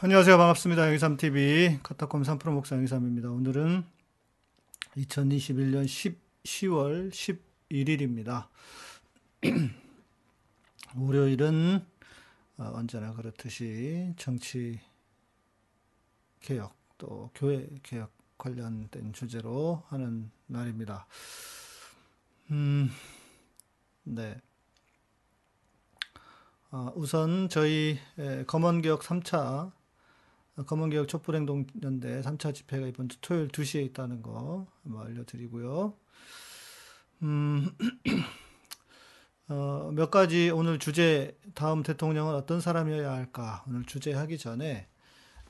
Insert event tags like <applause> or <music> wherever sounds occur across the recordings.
안녕하세요. 반갑습니다. 영희삼TV 카타콤 3프로 목사 영희삼입니다. 오늘은 2021년 10, 10월 11일입니다. 월요일은 어, 언제나 그렇듯이 정치 개혁 또 교회 개혁 관련된 주제로 하는 날입니다. 음, 네. 어, 우선 저희 검언개혁 3차 검언개혁 촛불행동연대 3차 집회가 이번 주 토요일 2시에 있다는 거 한번 알려드리고요. 음, <clears throat> 어, 몇 가지 오늘 주제 다음 대통령은 어떤 사람이어야 할까 오늘 주제 하기 전에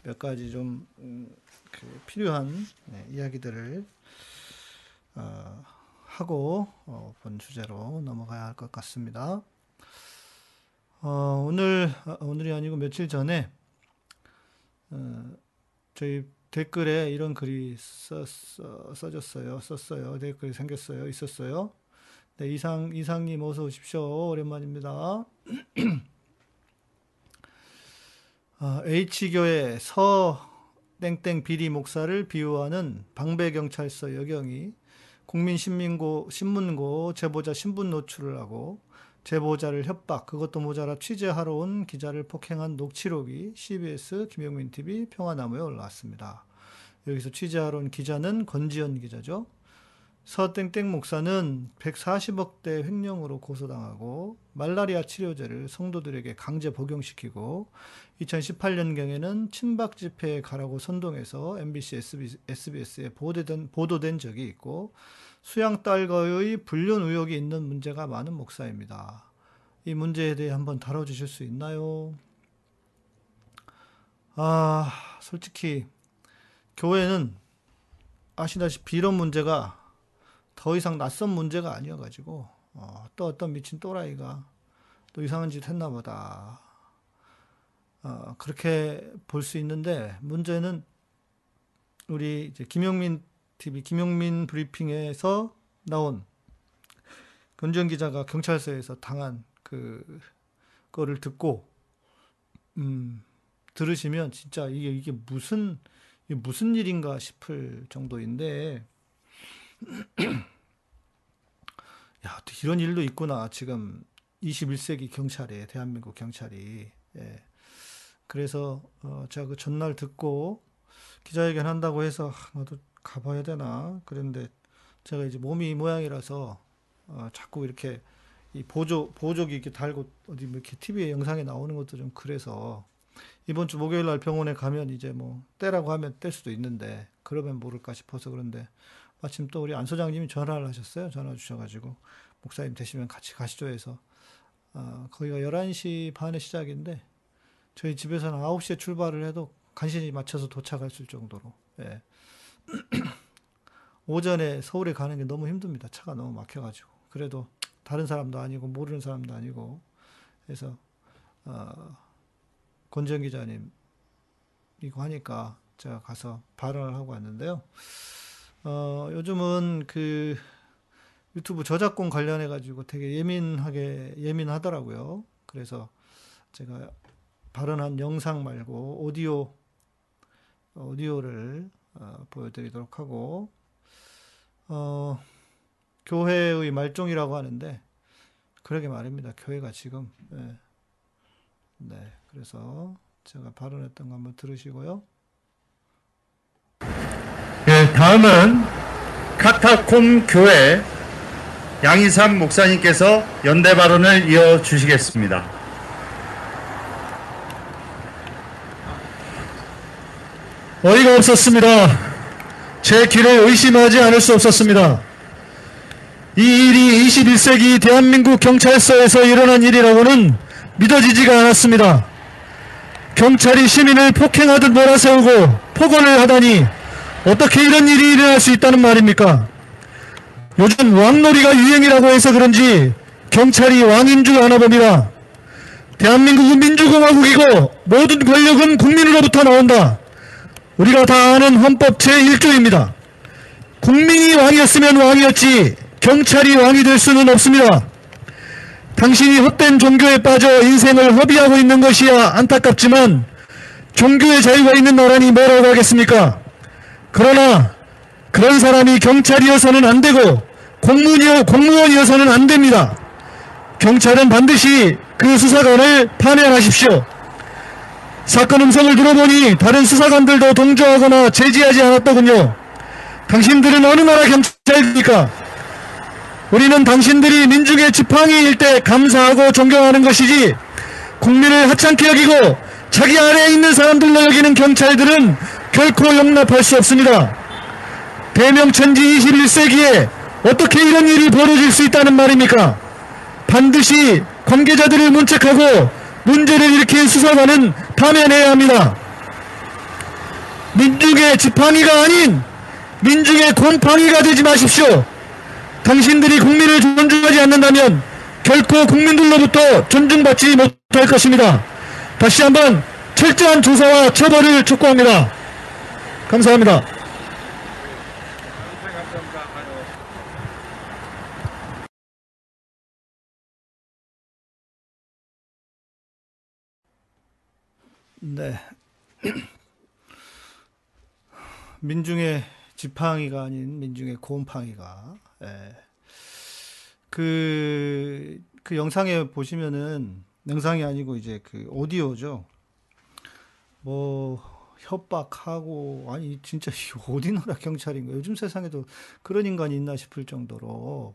몇 가지 좀 음, 그 필요한 네, 이야기들을 어, 하고 어, 본 주제로 넘어가야 할 것 같습니다. 어, 오늘 어, 오늘이 아니고 며칠 전에 어, 저희 댓글에 이런 글이 써, 써, 써졌어요. 썼어요. 댓글이 생겼어요. 있었어요. 네, 이상 이상님 어서 오십시오. 오랜만입니다. <clears throat> 어, H교회 서 땡땡 비리 목사를 비유하는 방배경찰서 여경이 국민신민고 신문고 제보자 신분 노출을 하고 제보자를 협박, 그것도 모자라 취재하러 온 기자를 폭행한 녹취록이 CBS 김용민 TV 평화나무에 올라왔습니다. 여기서 취재하러 온 기자는 권지현 기자죠. 서땡땡 목사는 140억대 횡령으로 고소당하고 말라리아 치료제를 성도들에게 강제 복용시키고 2018년경에는 친박 집회에 가라고 선동해서 MBC, SBS에 보도된, 보도된 적이 있고 수양 딸과의 불륜 의혹이 있는 문제가 많은 목사입니다. 이 문제에 대해 한번 다뤄주실 수 있나요? 아, 솔직히 교회는 아시다시피 이런 문제가 더 이상 낯선 문제가 아니어가지고 어, 또 어떤 미친 또라이가 또 이상한 짓 했나 보다. 어, 그렇게 볼 수 있는데 문제는 우리 이제 김용민 TV 김용민 브리핑에서 나온 권지현 기자가 경찰서에서 당한 그 거를 듣고 음 들으시면 진짜 이게 이게 무슨 이게 무슨 일인가 싶을 정도인데 <clears throat> 야, 이런 일도 있구나. 지금 21세기 경찰에 대한민국 경찰이 예. 그래서 어, 제가 그 전날 듣고 기자회견 한다고 해서 아, 나도 가봐야 되나 그런데 제가 이제 몸이 이 모양이라서 어, 자꾸 이렇게 이 보조 보조기 이렇게 달고 어디 뭐 이렇게 TV에 영상에 나오는 것도 좀 그래서 이번 주 목요일 날 병원에 가면 이제 뭐 떼라고 하면 뗄 수도 있는데 그러면 모를까 싶어서 그런데 마침 또 우리 안 소장님이 전화를 하셨어요. 전화 주셔가지고 목사님 되시면 같이 가시죠 해서 어, 거기가 11시 반에 시작인데 저희 집에서는 9시에 출발을 해도 간신히 맞춰서 도착할 수 있을 정도로 예. <clears throat> 오전에 서울에 가는 게 너무 힘듭니다. 차가 너무 막혀가지고. 그래도 다른 사람도 아니고 모르는 사람도 아니고 해서 어, 권정 기자님 이거 하니까 제가 가서 발언을 하고 왔는데요. 어, 요즘은 그 유튜브 저작권 관련해 가지고 되게 예민하게 예민하더라고요. 그래서 제가 발언한 영상 말고 오디오 오디오를 어, 보여드리도록 하고 어, 교회의 말종이라고 하는데 그러게 말입니다. 교회가 지금 네. 네, 그래서 제가 발언했던 거 한번 들으시고요. 네, 다음은 카타콤 교회 양희삼 목사님께서 연대 발언을 이어 주시겠습니다. 어이가 없었습니다. 제 길을 의심하지 않을 수 없었습니다. 이 일이 21세기 대한민국 경찰서에서 일어난 일이라고는 믿어지지가 않았습니다. 경찰이 시민을 폭행하듯 몰아세우고 폭언을 하다니 어떻게 이런 일이 일어날 수 있다는 말입니까? 요즘 왕놀이가 유행이라고 해서 그런지 경찰이 왕인 줄 아나 봅니다. 대한민국은 민주공화국이고 모든 권력은 국민으로부터 나온다. 우리가 다 아는 헌법 제1조입니다. 국민이 왕이었으면 왕이었지 경찰이 왕이 될 수는 없습니다. 당신이 헛된 종교에 빠져 인생을 허비하고 있는 것이야 안타깝지만 종교의 자유가 있는 나라니 뭐라고 하겠습니까? 그러나 그런 사람이 경찰이어서는 안 되고 공무원이어, 공무원이어서는 안 됩니다. 경찰은 반드시 그 수사관을 파면하십시오. 사건 음성을 들어보니 다른 수사관들도 동조하거나 제지하지 않았더군요. 당신들은 어느 나라 경찰입니까? 우리는 당신들이 민중의 지팡이일 때 감사하고 존경하는 것이지 국민을 하찮게 여기고 자기 아래에 있는 사람들로 여기는 경찰들은 결코 용납할 수 없습니다. 대명천지 21세기에 어떻게 이런 일이 벌어질 수 있다는 말입니까? 반드시 관계자들을 문책하고 문제를 일으킨 수사관은 파면해야 합니다. 민중의 지팡이가 아닌 민중의 곰팡이가 되지 마십시오. 당신들이 국민을 존중하지 않는다면 결코 국민들로부터 존중받지 못할 것입니다. 다시 한번 철저한 조사와 처벌을 촉구합니다. 감사합니다. 네. 민중의 지팡이가 아닌 민중의 곰팡이가. 예. 그, 그 영상에 보시면은, 영상이 아니고 이제 그 오디오죠. 뭐, 협박하고, 아니, 진짜 어디 나라 경찰인가. 요즘 세상에도 그런 인간이 있나 싶을 정도로,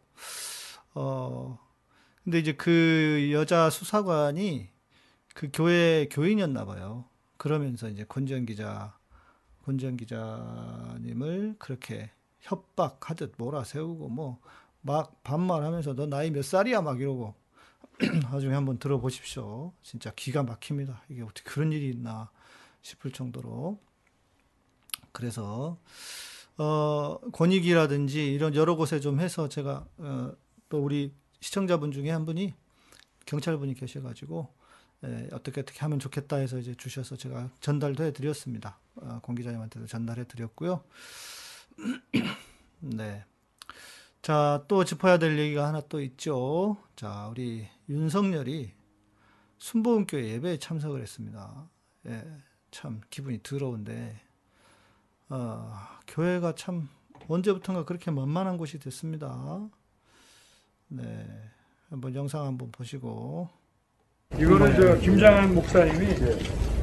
어, 근데 이제 그 여자 수사관이 그 교회 교인이었나 봐요. 그러면서 이제 권지현 기자, 권지현 기자님을 그렇게 협박하듯 몰아세우고 뭐 막 반말하면서 너 나이 몇 살이야 막 이러고 <clears throat> 나중에 한번 들어보십시오. 진짜 기가 막힙니다. 이게 어떻게 그런 일이 있나 싶을 정도로. 그래서 어 권익이라든지 이런 여러 곳에 좀 해서 제가 어, 또 우리 시청자분 중에 한 분이 경찰분이 계셔가지고 예, 어떻게 어떻게 하면 좋겠다 해서 이제 주셔서 제가 전달도 해드렸습니다. 어, 공 기자님한테도 전달해드렸고요. <clears throat> 네. 자, 또 짚어야 될 얘기가 하나 또 있죠. 자, 우리 윤석열이 순복음교회 예배에 참석을 했습니다. 예, 참 기분이 더러운데, 어, 교회가 참 언제부턴가 그렇게 만만한 곳이 됐습니다. 네. 한번 영상 한번 보시고, 이거는 저 김장한 목사님이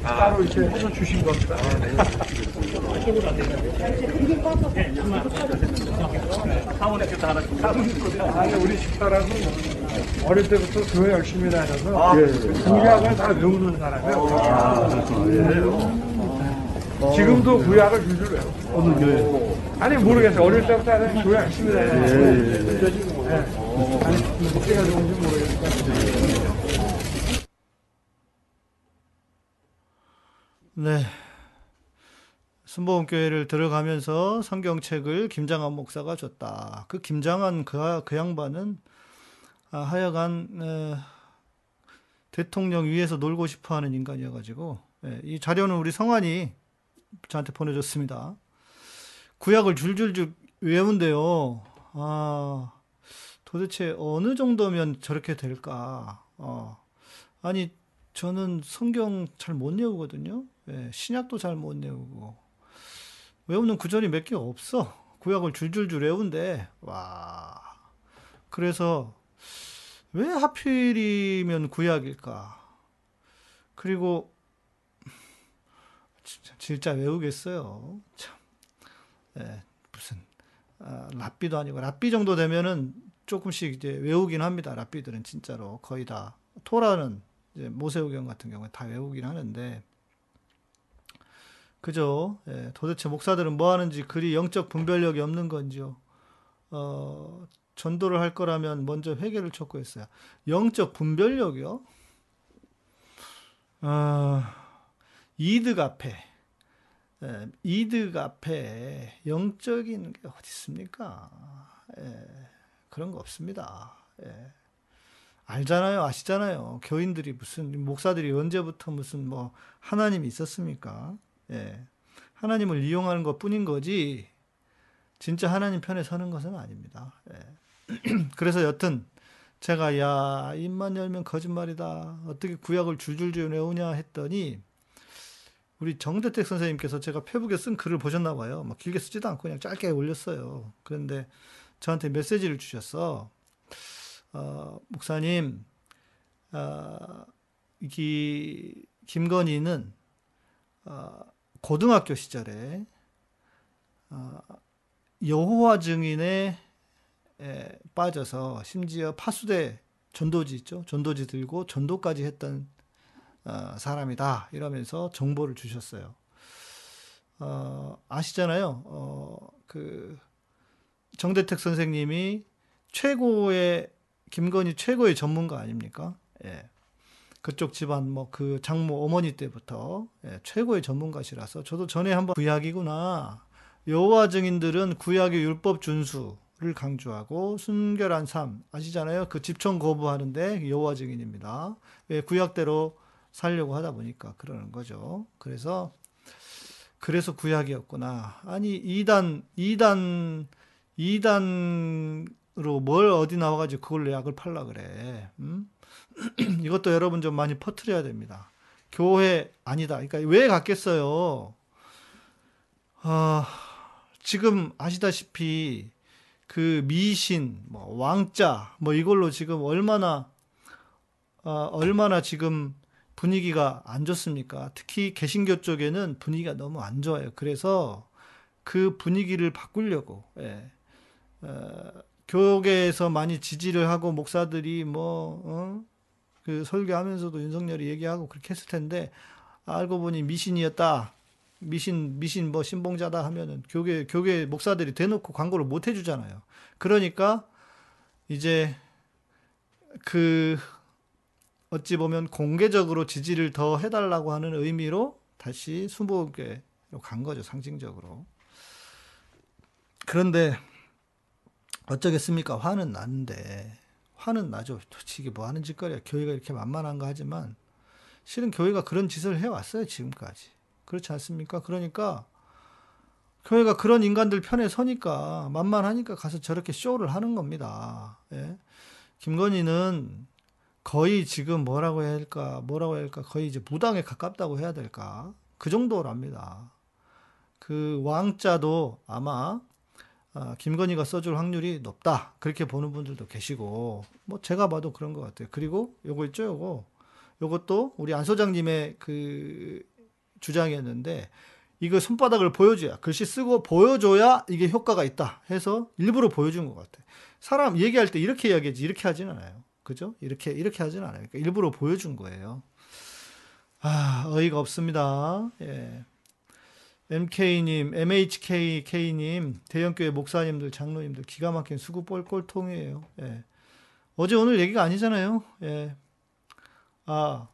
따로 이렇게 해서 주신 겁니다. 아니 우리 집사람은 어릴 때부터 교회 열심히 다녀서 구약을 다 외우는 사람이에요. 지금도 구약을 줄줄 외워. 어느 교회? 아니 모르겠어요. 어릴 때부터 하는 교회 열심히 다녀서 예. 아니 목회가 좋은지 모르겠어요. 네. 순복음 교회를 들어가면서 성경책을 김장한 목사가 줬다. 그 김장한 그, 그 양반은 아, 하여간 에, 대통령 위에서 놀고 싶어하는 인간이어가지고 예, 이 자료는 우리 성환이 저한테 보내줬습니다. 구약을 줄줄줄 외운대요. 아, 도대체 어느 정도면 저렇게 될까? 어, 아니 저는 성경 잘 못 외우거든요. 예, 신약도 잘 못 외우고 외우는 구절이 몇 개 없어. 구약을 줄줄줄 외운데 와. 그래서 왜 하필이면 구약일까? 그리고 진짜, 진짜 외우겠어요. 참. 예, 무슨 아, 랍비도 아니고 랍비 정도 되면은 조금씩 이제 외우긴 합니다. 랍비들은 진짜로 거의 다 토라는 이제 모세오경 같은 경우에 다 외우긴 하는데 그죠? 예, 도대체 목사들은 뭐 하는지 그리 영적 분별력이 없는 건지요. 어, 전도를 할 거라면 먼저 회개를 촉구했어요. 영적 분별력이요? 어, 이득 앞에, 예, 이득 앞에 영적인 게 어디 있습니까? 예, 그런 거 없습니다. 예. 알잖아요, 아시잖아요. 교인들이 무슨 목사들이 언제부터 무슨 뭐 하나님이 있었습니까? 예. 하나님을 이용하는 것 뿐인 거지, 진짜 하나님 편에 서는 것은 아닙니다. 예. <clears throat> 그래서 여튼, 제가, 야, 입만 열면 거짓말이다. 어떻게 구약을 줄줄줄 외우냐 했더니, 우리 정대택 선생님께서 제가 페북에 쓴 글을 보셨나 봐요. 막 길게 쓰지도 않고 그냥 짧게 올렸어요. 그런데 저한테 메시지를 주셨어. 어, 목사님, 어, 이 김건희는 어, 고등학교 시절에 어, 여호와 증인에 에, 빠져서 심지어 파수대 전도지 있죠. 전도지 들고 전도까지 했던 어, 사람이다. 이러면서 정보를 주셨어요. 어, 아시잖아요. 어, 그 정대택 선생님이 최고의 김건희 최고의 전문가 아닙니까? 예. 그쪽 집안 뭐 그 장모 어머니 때부터 예, 최고의 전문가시라서 저도 전에 한번 구약이구나. 여호와 증인들은 구약의 율법 준수를 강조하고 순결한 삶 아시잖아요. 그 집청 거부하는데 여호와 증인입니다. 왜 구약대로 살려고 하다 보니까 그러는 거죠. 그래서 그래서 구약이었구나. 아니 이단 이단 이단으 로뭘 어디 나와가지고 그걸로 약을 팔라 그래. 음? <clears throat> 이것도 여러분 좀 많이 퍼뜨려야 됩니다. 교회 아니다. 그러니까 왜 갔겠어요? 아, 지금 아시다시피 그 미신, 뭐 왕자, 뭐 이걸로 지금 얼마나 아, 얼마나 지금 분위기가 안 좋습니까? 특히 개신교 쪽에는 분위기가 너무 안 좋아요. 그래서 그 분위기를 바꾸려고 예. 어, 교계에서 많이 지지를 하고 목사들이 뭐 어? 그 설교하면서도 윤석열이 얘기하고 그렇게 했을 텐데 알고 보니 미신이었다. 미신 미신 뭐 신봉자다 하면은 교계 교계 목사들이 대놓고 광고를 못 해주잖아요. 그러니까 이제 그 어찌 보면 공개적으로 지지를 더 해달라고 하는 의미로 다시 수복에 간 거죠 상징적으로. 그런데 어쩌겠습니까? 화는 나는데 화는 나죠. 솔직히 뭐 하는 짓거리야. 교회가 이렇게 만만한가 하지만 실은 교회가 그런 짓을 해왔어요 지금까지. 그렇지 않습니까? 그러니까 교회가 그런 인간들 편에 서니까 만만하니까 가서 저렇게 쇼를 하는 겁니다. 예? 김건희는 거의 지금 뭐라고 해야 할까, 뭐라고 해야 할까, 거의 이제 무당에 가깝다고 해야 될까, 그 정도랍니다. 그 왕자도 아마 아, 김건희가 써줄 확률이 높다 그렇게 보는 분들도 계시고, 뭐 제가 봐도 그런 것 같아요. 그리고 요거 있죠, 요거, 요것도 우리 안 소장님의 그 주장이었는데 이거 손바닥을 보여줘야 글씨 쓰고 보여줘야 이게 효과가 있다 해서 일부러 보여준 것 같아. 사람 얘기할 때 이렇게 이야기하지 이렇게 하진 않아요. 그죠? 이렇게 이렇게 하진 않아요. 그러니까 일부러 보여준 거예요. 아 어이가 없습니다. 예. MK님, MHKK님, 대형교회 목사님들, 장로님들 기가 막힌 수고 뻘꼴통이에요. 예. 어제 오늘 얘기가 아니잖아요. 예. 아,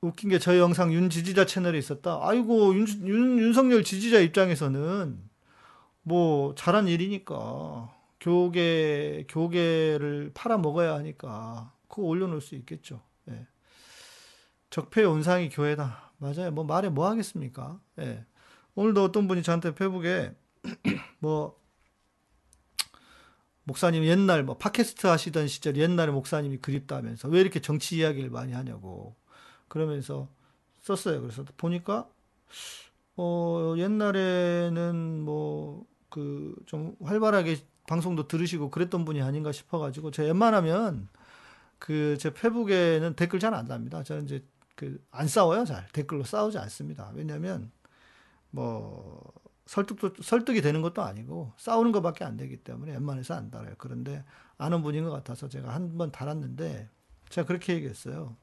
웃긴 게 저희 영상 윤 지지자 채널에 있었다. 아이고, 윤, 윤, 윤석열 지지자 입장에서는 뭐 잘한 일이니까 교계, 교계를 팔아먹어야 하니까 그거 올려놓을 수 있겠죠. 예. 적폐 온상이 교회다. 맞아요. 뭐 말해 뭐 하겠습니까? 예. 오늘도 어떤 분이 저한테 페북에 <clears throat> 뭐 목사님 옛날 뭐 팟캐스트 하시던 시절 옛날에 목사님이 그립다면서 왜 이렇게 정치 이야기를 많이 하냐고 그러면서 썼어요. 그래서 보니까 어 옛날에는 뭐 그 좀 활발하게 방송도 들으시고 그랬던 분이 아닌가 싶어가지고 제가 웬만하면 그 제 페북에는 댓글 잘 안 답니다. 저는 이제 그 안 싸워요 잘 댓글로 싸우지 않습니다. 왜냐하면 뭐 설득도 설득이 되는 것도 아니고 싸우는 것밖에 안 되기 때문에 웬만해서 안 달아요. 그런데 아는 분인 것 같아서 제가 한 번 달았는데 제가 그렇게 얘기했어요.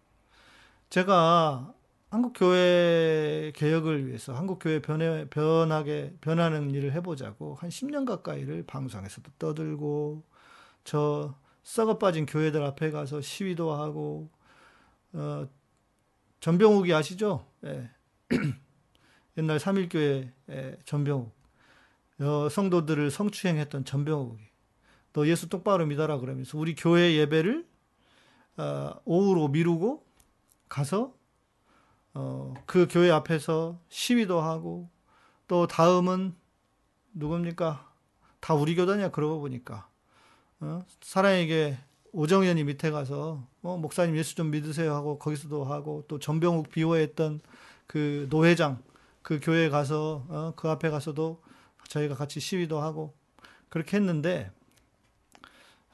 제가 한국 교회 개혁을 위해서 한국 교회 변해 변하게 변하는 일을 해보자고 한 10년 가까이를 방송에서도 떠들고 저 썩어 빠진 교회들 앞에 가서 시위도 하고 어 전병욱이 아시죠? 예. <clears throat> 옛날 삼일교회 전병욱 여 성도들을 성추행했던 전병욱이 너 예수 똑바로 믿어라 그러면서 우리 교회 예배를 어, 오후로 미루고 가서 어, 그 교회 앞에서 시위도 하고 또 다음은 누굽니까? 다 우리 교단이야 그러고 보니까 어? 사랑에게 오정현이 밑에 가서 어, 목사님 예수 좀 믿으세요 하고 거기서도 하고 또 전병욱 비호했던 그 노회장 그 교회 가서 어, 그 앞에 가서도 저희가 같이 시위도 하고 그렇게 했는데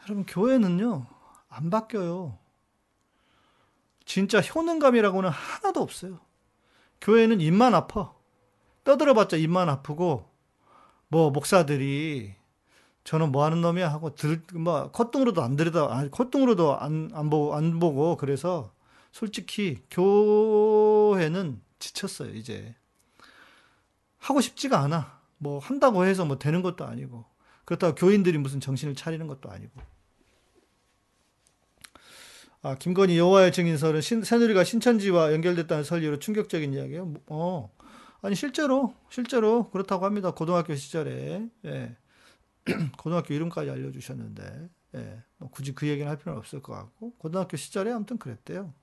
여러분 교회는요 안 바뀌어요. 진짜 효능감이라고는 하나도 없어요. 교회는 입만 아파. 떠들어봤자 입만 아프고 뭐 목사들이 저는 뭐 하는 놈이야 하고 들뭐 콧등으로도 안 들여다 아니, 콧등으로도 안 안 보고 안 보고 그래서 솔직히 교회는 지쳤어요 이제 하고 싶지가 않아. 뭐 한다고 해서 뭐 되는 것도 아니고. 그렇다고 교인들이 무슨 정신을 차리는 것도 아니고. 아 김건희 여호와의 증인설은 신, 새누리가 신천지와 연결됐다는 설리로 충격적인 이야기예요. 뭐, 어. 아니 실제로 실제로 그렇다고 합니다. 고등학교 시절에. 예. <clears throat> 고등학교 이름까지 알려주셨는데. 예, 뭐 굳이 그 얘기는 할 필요는 없을 것 같고. 고등학교 시절에 아무튼 그랬대요.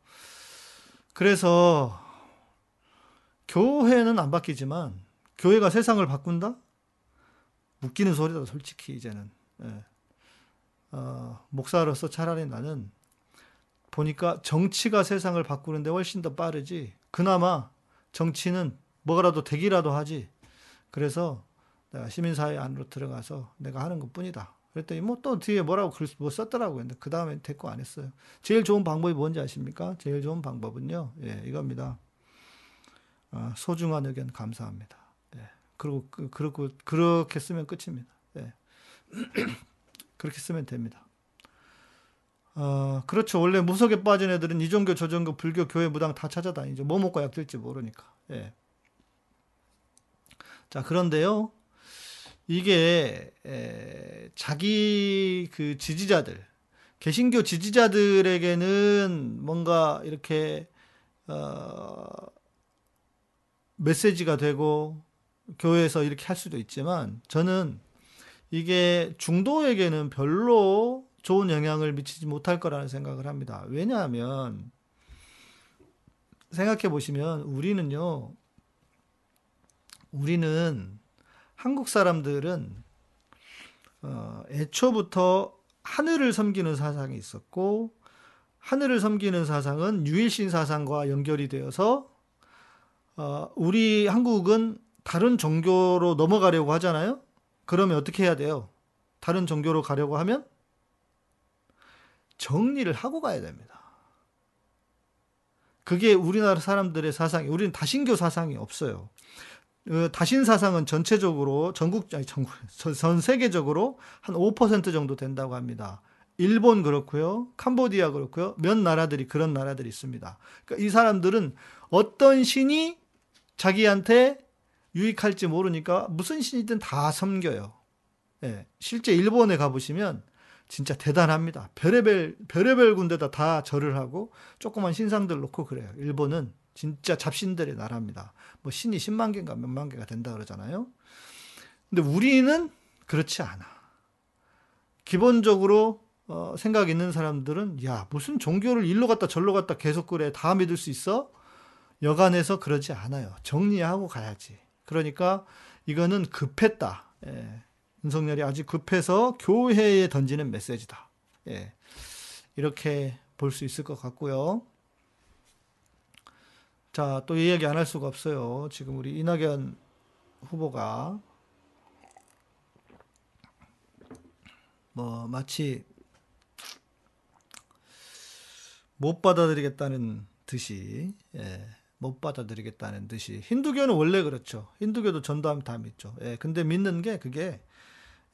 그래서 교회는 안 바뀌지만 교회가 세상을 바꾼다? 웃기는 소리다 솔직히 이제는 예. 어, 목사로서 차라리 나는 보니까 정치가 세상을 바꾸는데 훨씬 더 빠르지 그나마 정치는 뭐라도 되기라도 하지 그래서 내가 시민사회 안으로 들어가서 내가 하는 것 뿐이다. 그랬더니 뭐 또 뒤에 뭐라고 글, 뭐 썼더라고요. 근데 그 다음에 대꾸 안 했어요. 제일 좋은 방법이 뭔지 아십니까? 제일 좋은 방법은요. 예, 이겁니다. 어, 소중한 의견 감사합니다. 예, 그리고, 그, 그리고, 그렇게 쓰면 끝입니다. 예. <clears throat> 그렇게 쓰면 됩니다. 어, 그렇죠. 원래 무속에 빠진 애들은 이종교, 저종교, 불교, 교회, 무당 다 찾아다니죠. 뭐 먹고 약 들지 모르니까. 예. 자, 그런데요. 이게 에, 자기 그 지지자들 개신교 지지자들에게는 뭔가 이렇게 어, 메시지가 되고 교회에서 이렇게 할 수도 있지만 저는 이게 중도에게는 별로 좋은 영향을 미치지 못할 거라는 생각을 합니다. 왜냐하면 생각해 보시면 우리는요, 우리는 한국 사람들은 어, 애초부터 하늘을 섬기는 사상이 있었고 하늘을 섬기는 사상은 유일신 사상과 연결이 되어서 어, 우리 한국은 다른 종교로 넘어가려고 하잖아요. 그러면 어떻게 해야 돼요? 다른 종교로 가려고 하면 정리를 하고 가야 됩니다. 그게 우리나라 사람들의 사상이 우리는 다신교 사상이 없어요. 어, 다신 사상은 전체적으로 전국 아니 전국 전 세계적으로 한 5% 정도 된다고 합니다. 일본 그렇고요. 캄보디아 그렇고요. 몇 나라들이 그런 나라들이 있습니다. 그러니까 이 사람들은 어떤 신이 자기한테 유익할지 모르니까 무슨 신이든 다 섬겨요. 예, 실제 일본에 가보시면 진짜 대단합니다. 별의별, 별의별 군데다 다 절을 하고 조그만 신상들 놓고 그래요. 일본은 진짜 잡신들의 나라입니다. 뭐 신이 10만 개인가 몇만 개가 된다 그러잖아요. 근데 우리는 그렇지 않아. 기본적으로 어, 생각 있는 사람들은 야 무슨 종교를 일로 갔다 절로 갔다 계속 그래 다 믿을 수 있어? 여간에서 그러지 않아요. 정리하고 가야지. 그러니까 이거는 급했다. 예. 윤석열이 아주 급해서 교회에 던지는 메시지다. 예. 이렇게 볼 수 있을 것 같고요. 자, 또이 얘기 안 할 수가 없어요. 지금 우리 이낙연 후보가 뭐 마치 못 받아들이겠다는 듯이 예, 못 받아들이겠다는 듯이 힌두교는 원래 그렇죠. 힌두교도 전도하면 다 믿죠. 예, 근데 믿는 게 그게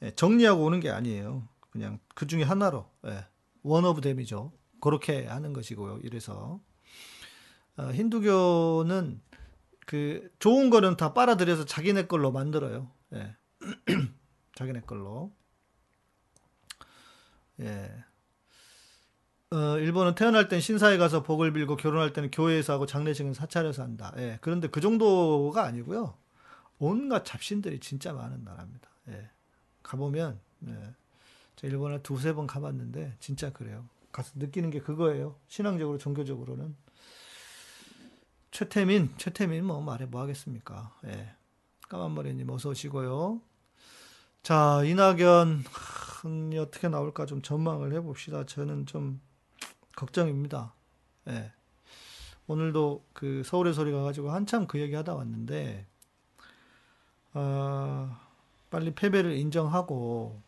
예, 정리하고 오는 게 아니에요. 그냥 그 중에 하나로 예, one of them이죠. 그렇게 하는 것이고요. 이래서 어, 힌두교는 그 좋은 거는 다 빨아들여서 자기네 걸로 만들어요. 예. <clears throat> 자기네 걸로. 예. 어, 일본은 태어날 땐 신사에 가서 복을 빌고 결혼할 때는 교회에서 하고 장례식은 사찰에서 한다. 예. 그런데 그 정도가 아니고요. 온갖 잡신들이 진짜 많은 나라입니다. 예. 가보면, 예. 저 일본에 두세 번 가봤는데, 진짜 그래요. 가서 느끼는 게 그거예요. 신앙적으로, 종교적으로는. 최태민, 최태민 뭐 말해 뭐 하겠습니까? 예. 까만머리님 어서 오시고요. 자, 이낙연 하, 어떻게 나올까 좀 전망을 해봅시다. 저는 좀 걱정입니다. 예. 오늘도 그 서울의 소리 가가지고 한참 그 얘기 하다 왔는데, 아, 빨리 패배를 인정하고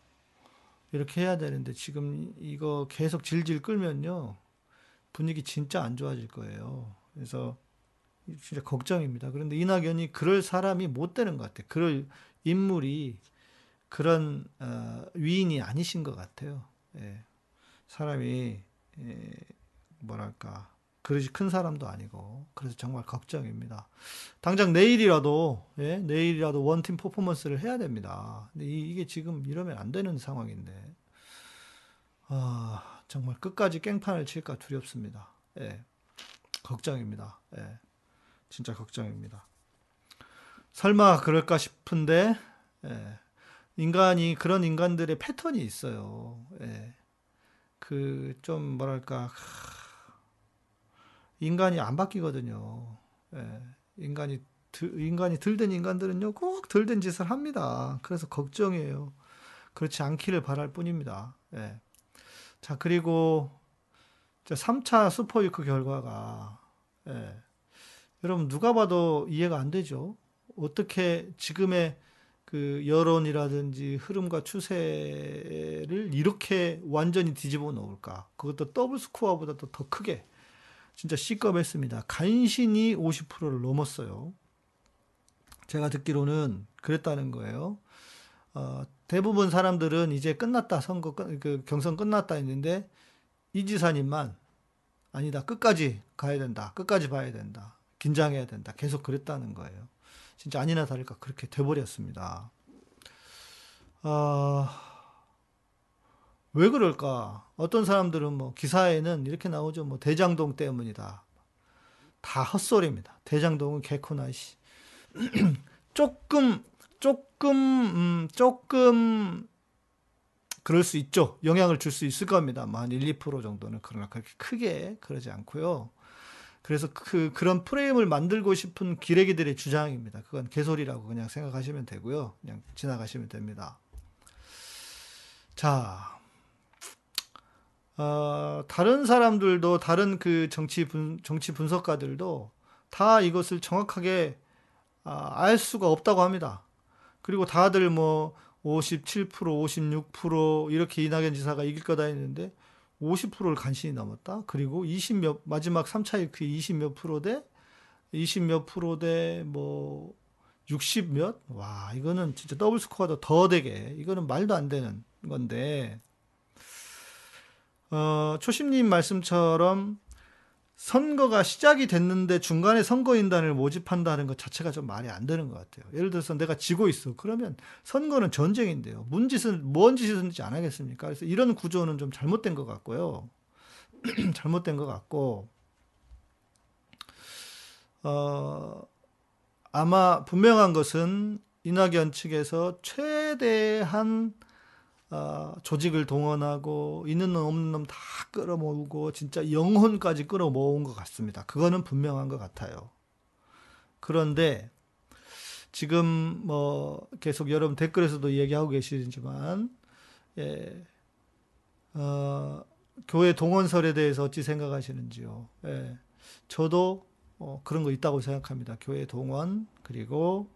이렇게 해야 되는데 지금 이거 계속 질질 끌면요. 분위기 진짜 안 좋아질 거예요. 그래서 진짜 걱정입니다. 그런데 이낙연이 그럴 사람이 못 되는 것 같아요. 그럴 인물이 그런 어, 위인이 아니신 것 같아요. 예. 사람이 예, 뭐랄까 그릇이 큰 사람도 아니고 그래서 정말 걱정입니다. 당장 내일이라도 예, 내일이라도 원팀 퍼포먼스를 해야 됩니다. 근데 이, 이게 지금 이러면 안 되는 상황인데 아 정말 끝까지 깽판을 칠까 두렵습니다. 예, 걱정입니다. 예, 진짜 걱정입니다. 설마 그럴까 싶은데 예, 인간이 그런 인간들의 패턴이 있어요. 예. 그 좀 뭐랄까 인간이 안 바뀌거든요. 예. 인간이 덜, 인간이 덜된 인간들은요 꼭 덜된 짓을 합니다. 그래서 걱정이에요. 그렇지 않기를 바랄 뿐입니다. 예. 자 그리고 3차 super week 결과가 예. 여러분 누가 봐도 이해가 안 되죠. 어떻게 지금의 그 여론이라든지 흐름과 추세를 이렇게 완전히 뒤집어 놓을까? 그것도 double score보다도 더 크게 진짜 C급했습니다. 간신히 50%를 넘었어요. 제가 듣기로는 그랬다는 거예요. 어, 대부분 사람들은 이제 끝났다 선거 끝- 그 경선 끝났다 했는데 이 지사님만 아니다 끝까지 가야 된다 끝까지 봐야 된다 긴장해야 된다 계속 그랬다는 거예요. 진짜 아니나 다를까 그렇게 돼버렸습니다. 아, 왜 그럴까? 어떤 사람들은 뭐 기사에는 이렇게 나오죠. 뭐 대장동 때문이다. 다 헛소리입니다. 대장동은 개코나 씨. <clears throat> 조금 조금 음, 조금 그럴 수 있죠. 영향을 줄 수 있을 겁니다. 뭐한 1, 2% 정도는 그러나 그렇게 크게 그러지 않고요. 그래서 그 그런 프레임을 만들고 싶은 기레기들의 주장입니다. 그건 개소리라고 그냥 생각하시면 되고요. 그냥 지나가시면 됩니다. 자, 어, 다른 사람들도 다른 그 정치 분 정치 분석가들도 다 이것을 정확하게 아, 알 수가 없다고 합니다. 그리고 다들 뭐 57%, 56% 이렇게 이낙연 지사가 이길 거다 했는데 50%를 간신히 넘었다. 그리고 20 몇, 마지막 3차 1크 20 몇 프로 대, 20 몇 프로 대, 뭐, 60 몇? 와, 이거는 진짜 더블 스코어도 더 되게, 이거는 말도 안 되는 건데, 어, 초심님 말씀처럼 선거가 시작이 됐는데 중간에 선거인단을 모집한다는 것 자체가 좀 말이 안 되는 것 같아요. 예를 들어서 내가 지고 있어. 그러면 선거는 전쟁인데요. 뭔 짓은, 뭔 짓이든지 안 하겠습니까? 그래서 이런 구조는 좀 잘못된 것 같고요. <clears throat> 잘못된 것 같고, 어, 아마 분명한 것은 이낙연 측에서 최대한 어, 조직을 동원하고 있는 놈 없는 놈 다 끌어모으고 진짜 영혼까지 끌어모은 것 같습니다. 그거는 분명한 것 같아요. 그런데 지금 뭐 계속 여러분 댓글에서도 얘기하고 계시지만 예, 어, 교회 동원설에 대해서 어찌 생각하시는지요? 예, 저도 어, 그런 거 있다고 생각합니다. 교회 동원 그리고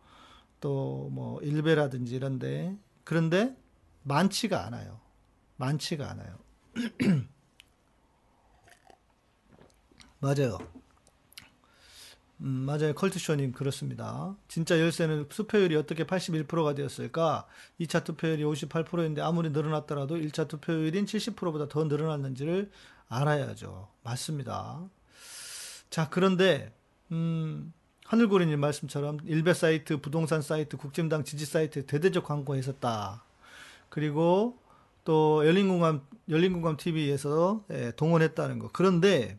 또 뭐 일베라든지 이런데 그런데 많지가 않아요. 많지가 않아요. <clears throat> 맞아요. 음, 맞아요. 컬투쇼님, 그렇습니다. 진짜 열쇠는 투표율이 어떻게 81%가 되었을까? 2차 투표율이 58%인데 아무리 늘어났더라도 1차 투표율인 70%보다 더 늘어났는지를 알아야죠. 맞습니다. 자, 그런데, 음, 하늘고리님 말씀처럼 일베 사이트, 부동산 사이트, 국진당 지지 사이트 대대적 광고했었다. 그리고 또 열린공감 열린공감 TV에서 예, 동원했다는 거. 그런데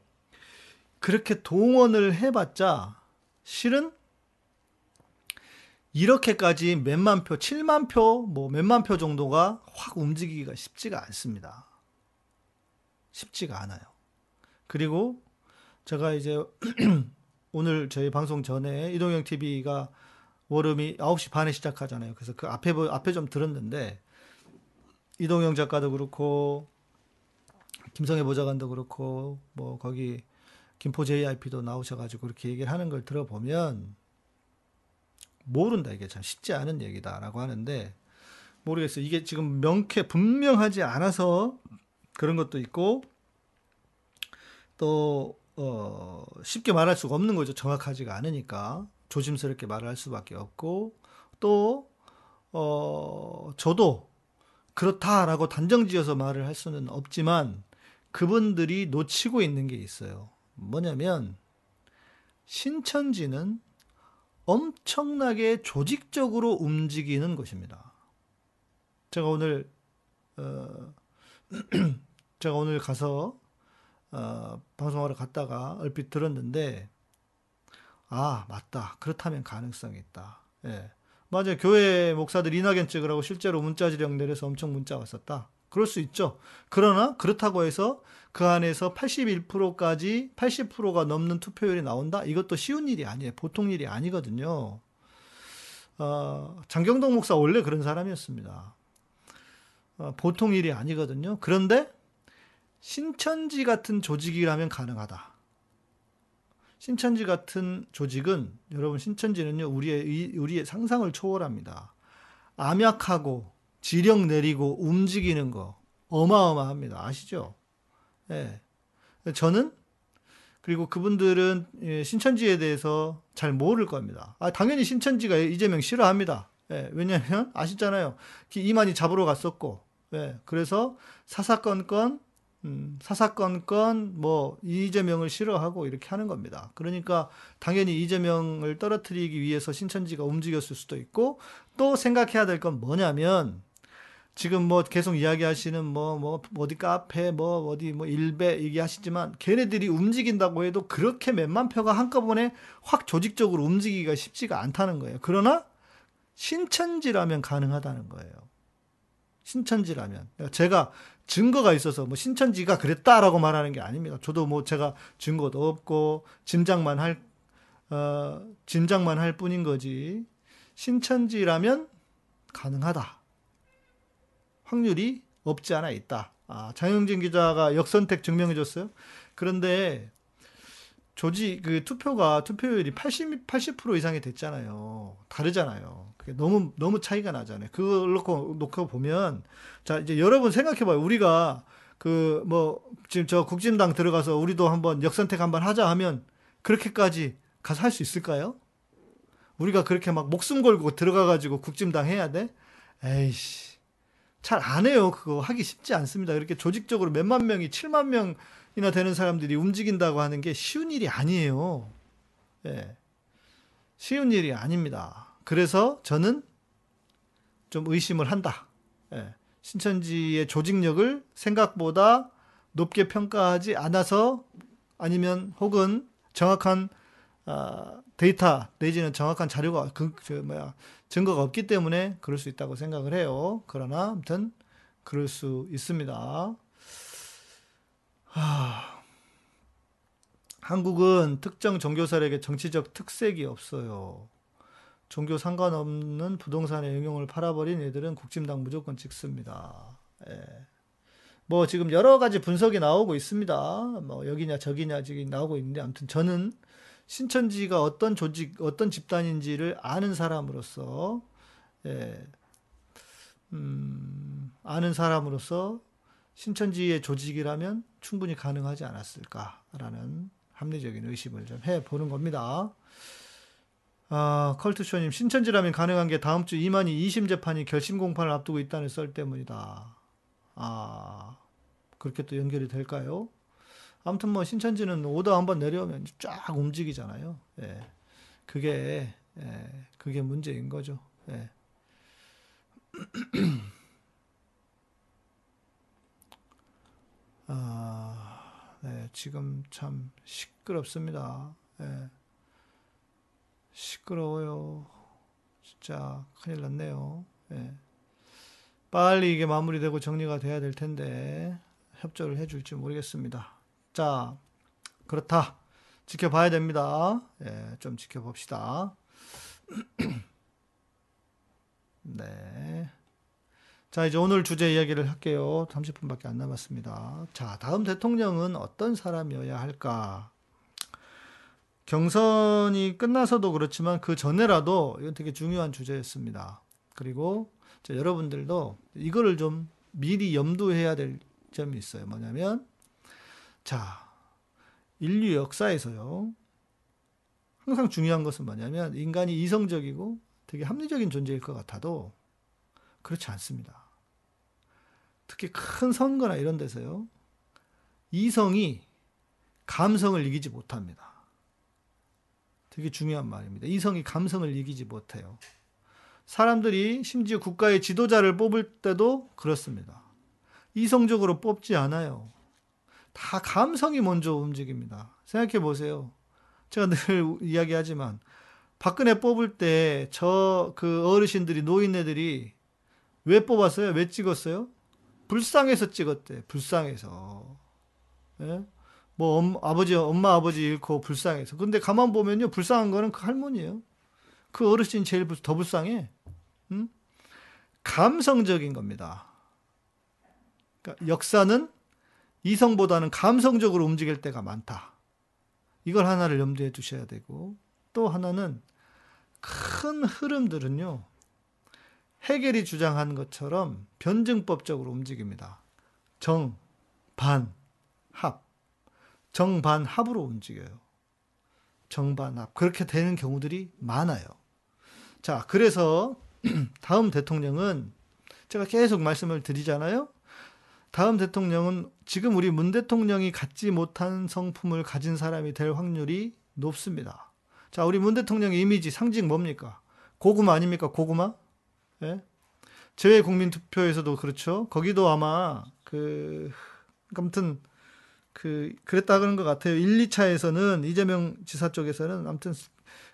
그렇게 동원을 해봤자 실은 이렇게까지 몇만 표, 7만 표, 뭐 몇만 표 정도가 확 움직이기가 쉽지가 않습니다. 쉽지가 않아요. 그리고 제가 이제 <clears throat> 오늘 저희 방송 전에 이동영 TV가 월음이 9시 반에 시작하잖아요. 그래서 그 앞에 보- 앞에 좀 들었는데 이동영 작가도 그렇고 김성애 보좌관도 그렇고 뭐 거기 김포 JIP도 나오셔가지고 그렇게 얘기를 하는 걸 들어보면 모른다 이게 참 쉽지 않은 얘기다라고 하는데 모르겠어요. 이게 지금 명쾌 분명하지 않아서 그런 것도 있고 또 어, 쉽게 말할 수가 없는 거죠. 정확하지가 않으니까 조심스럽게 말을 할 수밖에 없고 또 어, 저도 그렇다라고 단정지어서 말을 할 수는 없지만 그분들이 놓치고 있는 게 있어요. 뭐냐면 신천지는 엄청나게 조직적으로 움직이는 것입니다. 제가 오늘 어, <clears throat> 제가 오늘 가서 어, 방송하러 갔다가 얼핏 들었는데 아 맞다 그렇다면 가능성이 있다. 예. 맞아요. 교회 목사들 이낙연 찍으라고 실제로 문자 지령 내려서 엄청 문자 왔었다. 그럴 수 있죠. 그러나 그렇다고 해서 그 안에서 81%까지 80%가 넘는 투표율이 나온다? 이것도 쉬운 일이 아니에요. 보통 일이 아니거든요. 어, 장경동 목사 원래 그런 사람이었습니다. 어, 보통 일이 아니거든요. 그런데 신천지 같은 조직이라면 가능하다. 신천지 같은 조직은 여러분 신천지는요 우리의 의- 우리의 상상을 초월합니다. 암약하고 지령 내리고 움직이는 거 어마어마합니다. 아시죠? 예. 저는 그리고 그분들은 예, 신천지에 대해서 잘 모를 겁니다. 아, 당연히 신천지가 이재명 싫어합니다. 예, 왜냐하면 아시잖아요. 기- 이만희 잡으러 갔었고, 예, 그래서 사사건건 음, 사사건건 뭐 이재명을 싫어하고 이렇게 하는 겁니다. 그러니까 당연히 이재명을 떨어뜨리기 위해서 신천지가 움직였을 수도 있고 또 생각해야 될 건 뭐냐면 지금 뭐 계속 이야기하시는 뭐 뭐 어디 카페 뭐 어디 뭐 일배 얘기하시지만 걔네들이 움직인다고 해도 그렇게 몇만 표가 한꺼번에 확 조직적으로 움직이기가 쉽지가 않다는 거예요. 그러나 신천지라면 가능하다는 거예요. 신천지라면 제가 증거가 있어서 뭐 신천지가 그랬다라고 말하는 게 아닙니다. 저도 뭐 제가 증거도 없고 짐작만 할 어, 짐작만 할 뿐인 거지. 신천지라면 가능하다. 확률이 없지 않아 있다. 아, 장영진 기자가 역선택 증명해 줬어요. 그런데 조직 그 투표가 투표율이 80 80% 이상이 됐잖아요. 다르잖아요. 그게 너무 너무 차이가 나잖아요. 그걸 놓고 놓고 보면 자 이제 여러분 생각해 봐요. 우리가 그 뭐 지금 저 국진당 들어가서 우리도 한번 역선택 한번 하자 하면 그렇게까지 가서 할 수 있을까요? 우리가 그렇게 막 목숨 걸고 들어가 가지고 국진당 해야 돼? 에이씨. 잘 안 해요. 그거 하기 쉽지 않습니다. 이렇게 조직적으로 몇만 명이 7만 명 이나 되는 사람들이 움직인다고 하는 게 쉬운 일이 아니에요. 예. 쉬운 일이 아닙니다. 그래서 저는 좀 의심을 한다. 예. 신천지의 조직력을 생각보다 높게 평가하지 않아서 아니면 혹은 정확한 아, 데이터 내지는 정확한 자료가 그, 저 뭐야 증거가 없기 때문에 그럴 수 있다고 생각을 해요. 그러나 아무튼 그럴 수 있습니다. 하, 한국은 특정 종교설에게 정치적 특색이 없어요. 종교 상관없는 부동산의 영용을 팔아버린 애들은 국진당 무조건 찍습니다. 예. 뭐 지금 여러 가지 분석이 나오고 있습니다. 뭐 여기냐 저기냐 지금 나오고 있는데 아무튼 저는 신천지가 어떤 조직, 어떤 집단인지를 아는 사람으로서, 예, 음, 아는 사람으로서 신천지의 조직이라면 충분히 가능하지 않았을까라는 합리적인 의심을 좀 해보는 겁니다. 아, 컬투쇼님, 신천지라면 가능한 게 다음 주 이만희 2심 재판이 결심 공판을 앞두고 있다는 썰 때문이다. 아, 그렇게 또 연결이 될까요? 아무튼 뭐 신천지는 오더 한번 내려오면 쫙 움직이잖아요. 예. 그게 예. 그게 문제인 거죠. 예. <clears throat> 아, 네, 지금 참 시끄럽습니다. 예. 시끄러워요. 진짜 큰일 났네요. 예. 빨리 이게 마무리되고 정리가 돼야 될 텐데 협조를 해줄지 모르겠습니다. 자, 그렇다. 지켜봐야 됩니다. 예, 좀 지켜봅시다. <clears throat> 네. 자, 이제 오늘 주제 이야기를 할게요. 30분밖에 안 남았습니다. 자, 다음 대통령은 어떤 사람이어야 할까? 경선이 끝나서도 그렇지만 그 전에라도 이건 되게 중요한 주제였습니다. 그리고 자, 여러분들도 이거를 좀 미리 염두해야 될 점이 있어요. 뭐냐면 자 인류 역사에서요 항상 중요한 것은 뭐냐면 인간이 이성적이고 되게 합리적인 존재일 것 같아도 그렇지 않습니다. 특히 큰 선거나 이런 데서요 이성이 감성을 이기지 못합니다. 되게 중요한 말입니다. 이성이 감성을 이기지 못해요. 사람들이 심지어 국가의 지도자를 뽑을 때도 그렇습니다. 이성적으로 뽑지 않아요. 다 감성이 먼저 움직입니다. 생각해 보세요. 제가 늘 <laughs> 이야기하지만 박근혜 뽑을 때 저 그 어르신들이 노인네들이 왜 뽑았어요? 왜 찍었어요? 불쌍해서 찍었대. 불쌍해서. 예? 뭐 엄, 아버지 엄마 아버지 잃고 불쌍해서. 근데 가만 보면요. 불쌍한 거는 그 할머니예요. 그 어르신 제일 불- 더 불쌍해. 음? 감성적인 겁니다. 그러니까 역사는 이성보다는 감성적으로 움직일 때가 많다. 이걸 하나를 염두에 두셔야 되고 또 하나는 큰 흐름들은요. 해결이 주장한 것처럼 변증법적으로 움직입니다. 정, 반, 합. 정, 반, 합으로 움직여요. 정, 반, 합. 그렇게 되는 경우들이 많아요. 자, 그래서 <clears throat> 다음 대통령은 제가 계속 말씀을 드리잖아요. 다음 대통령은 지금 우리 문 대통령이 갖지 못한 성품을 가진 사람이 될 확률이 높습니다. 자, 우리 문 대통령의 이미지 상징 뭡니까? 고구마 아닙니까? 고구마? 예? 재외 국민 투표에서도 그렇죠. 거기도 아마 그 아무튼 그 그랬다 그런 것 같아요. 1, 2차에서는 이재명 지사 쪽에서는 아무튼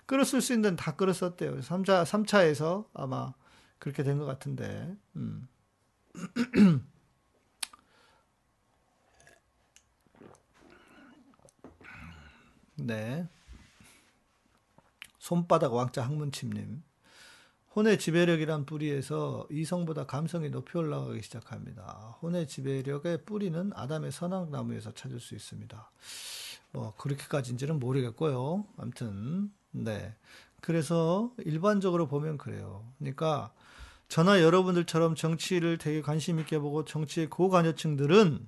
끌었을 수 있는 다 끌었었대요. 3차 3차에서 아마 그렇게 된 것 같은데. 음. <clears throat> 네. 손바닥 왕자 학문침님. 혼의 지배력이란 뿌리에서 이성보다 감성이 높이 올라가기 시작합니다. 혼의 지배력의 뿌리는 아담의 선악나무에서 찾을 수 있습니다. 뭐 그렇게까지인지는 모르겠고요. 아무튼 네. 그래서 일반적으로 보면 그래요. 그러니까 저나 여러분들처럼 정치를 되게 관심 있게 보고 정치의 고관여층들은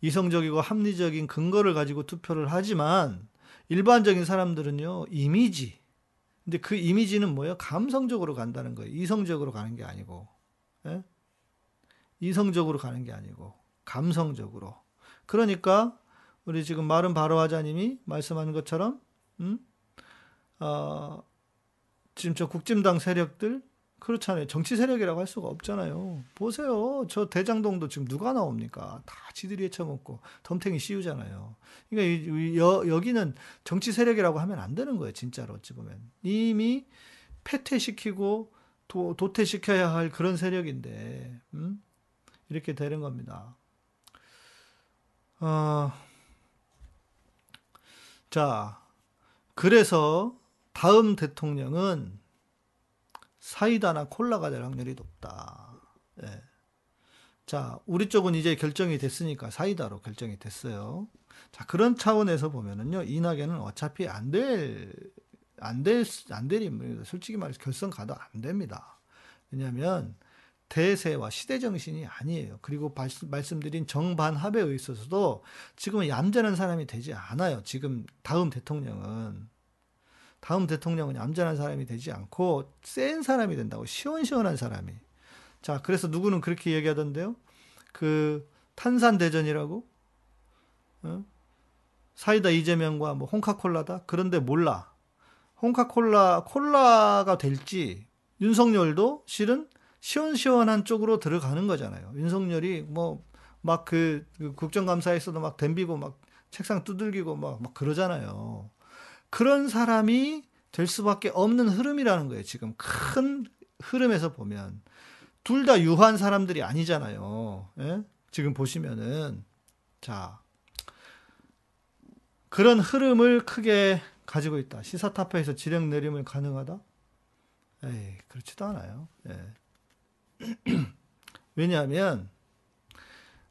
이성적이고 합리적인 근거를 가지고 투표를 하지만 일반적인 사람들은요 이미지 근데 그 이미지는 뭐예요? 감성적으로 간다는 거예요. 이성적으로 가는 게 아니고, 예? 이성적으로 가는 게 아니고 감성적으로. 그러니까 우리 지금 마른 바로하자님이 말씀하는 것처럼, 음? 어, 지금 저 국진당 세력들 그렇잖아요. 정치 세력이라고 할 수가 없잖아요. 보세요. 저 대장동도 지금 누가 나옵니까? 다 지들이 해쳐먹고 덤탱이 씌우잖아요. 그러니까 여, 여기는 정치 세력이라고 하면 안 되는 거예요. 진짜로 어찌 보면. 이미 패퇴시키고 도, 도태시켜야 할 그런 세력인데 음? 이렇게 되는 겁니다. 어, 자, 그래서 다음 대통령은 사이다나 콜라가 될 확률이 높다. 예. 자, 우리 쪽은 이제 결정이 됐으니까 사이다로 결정이 됐어요. 자, 그런 차원에서 보면은요, 이낙연은 어차피 안 될, 안 될, 안 될 인물입니다. 솔직히 말해서 결선 가도 안 됩니다. 왜냐하면 대세와 시대 정신이 아니에요. 그리고 말씀, 말씀드린 정반합에 있어서도 지금은 얌전한 사람이 되지 않아요. 지금 다음 대통령은. 다음 대통령은 얌전한 사람이 되지 않고 센 사람이 된다고 시원시원한 사람이. 자, 그래서 누구는 그렇게 얘기하던데요. 그 탄산 대전이라고 어? 사이다 이재명과 뭐 홍카콜라다. 그런데 몰라. 홍카콜라 콜라가 될지 윤석열도 실은 시원시원한 쪽으로 들어가는 거잖아요. 윤석열이 뭐 막그 국정감사에서도 막 덤비고 막 책상 두들기고 막, 막 그러잖아요. 그런 사람이 될 수밖에 없는 흐름이라는 거예요. 지금 큰 흐름에서 보면 둘 다 유한 사람들이 아니잖아요. 예? 지금 보시면은 자 그런 흐름을 크게 가지고 있다. 시사타파에서 지령 내림을 가능하다? 에이 그렇지도 않아요. 예. <clears throat> 왜냐하면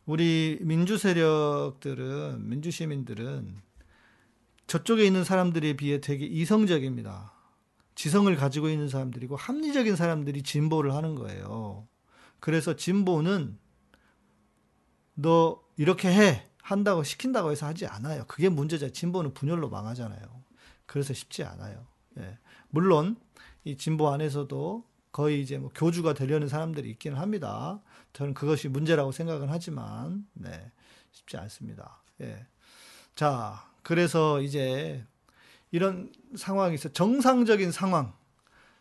우리 민주 세력들은 민주 시민들은 저쪽에 있는 사람들에 비해 되게 이성적입니다. 지성을 가지고 있는 사람들이고 합리적인 사람들이 진보를 하는 거예요. 그래서 진보는 너 이렇게 해 한다고 시킨다고 해서 하지 않아요. 그게 문제죠. 진보는 분열로 망하잖아요. 그래서 쉽지 않아요. 예. 물론 이 진보 안에서도 거의 이제 뭐 교주가 되려는 사람들이 있기는 합니다. 저는 그것이 문제라고 생각은 하지만 네, 쉽지 않습니다. 예. 자, 그래서 이제 이런 있어 정상적인 상황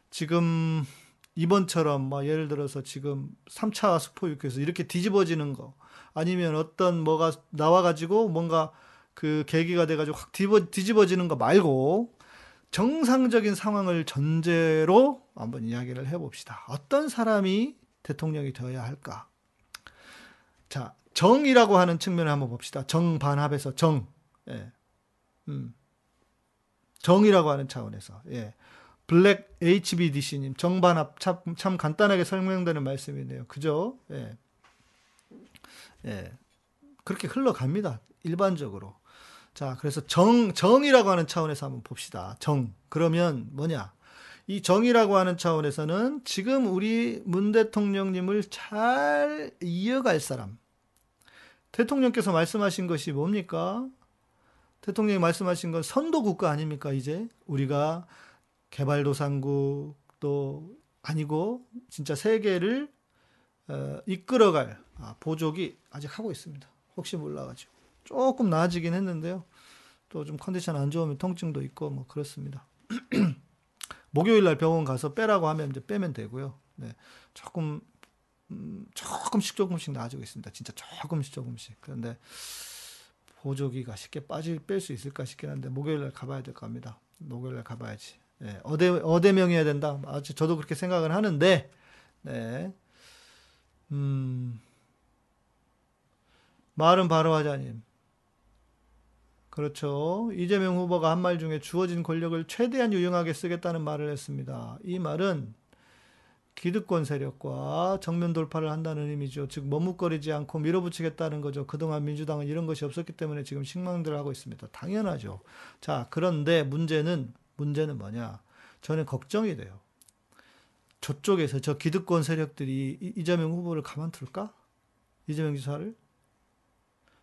지금 이번처럼 뭐 예를 들어서 지금 3차 수포육해서 이렇게 뒤집어지는 거 아니면 어떤 뭐가 나와 가지고 뭔가 그 계기가 돼 가지고 확 뒤집어, 뒤집어지는 거 말고 정상적인 상황을 전제로 한번 이야기를 해 봅시다. 어떤 사람이 대통령이 되어야 할까? 자, 정이라고 하는 측면을 한번 봅시다. 정반합에서 정. 예. 음. 정이라고 하는 차원에서. 예. 블랙 HBDC님, 정반합 참, 참 간단하게 설명되는 말씀이네요. 그죠? 예. 예. 그렇게 흘러갑니다. 일반적으로. 자, 그래서 정, 정이라고 하는 차원에서 한번 봅시다. 정. 그러면 뭐냐? 이 정이라고 하는 차원에서는 지금 우리 문 대통령님을 잘 이어갈 사람. 대통령께서 말씀하신 것이 뭡니까? 대통령이 말씀하신 건 선도 국가 아닙니까, 이제? 우리가 개발도상국 또 아니고 진짜 세계를 어, 이끌어갈 아, 보족이 아직 하고 있습니다. 혹시 몰라가지고. 조금 나아지긴 했는데요. 또 좀 컨디션 안 좋으면 통증도 있고 뭐 그렇습니다. <clears throat> 목요일 날 병원 가서 빼라고 하면 이제 빼면 되고요. 네. 조금 음, 조금씩 조금씩 나아지고 있습니다. 진짜 조금씩 조금씩. 그런데 보조기가 쉽게 빠질 뺄 수 있을까 싶긴 한데 목요일 날 가봐야 될 겁니다. 목요일 날 가봐야지. 네. 어대 어대명해야 된다. 아주 저도 그렇게 생각을 하는데 네. 음. 말은 바로 하자님. 그렇죠. 이재명 후보가 한 말 중에 주어진 권력을 최대한 유용하게 쓰겠다는 말을 했습니다. 이 말은 기득권 세력과 정면 돌파를 한다는 의미죠. 즉 머뭇거리지 않고 밀어붙이겠다는 거죠. 그동안 민주당은 이런 것이 없었기 때문에 지금 식망들을 하고 있습니다. 당연하죠. 자, 그런데 문제는 문제는 뭐냐? 저는 걱정이 돼요. 저쪽에서 저 기득권 세력들이 이- 이재명 후보를 가만둘까? 이재명 지사를?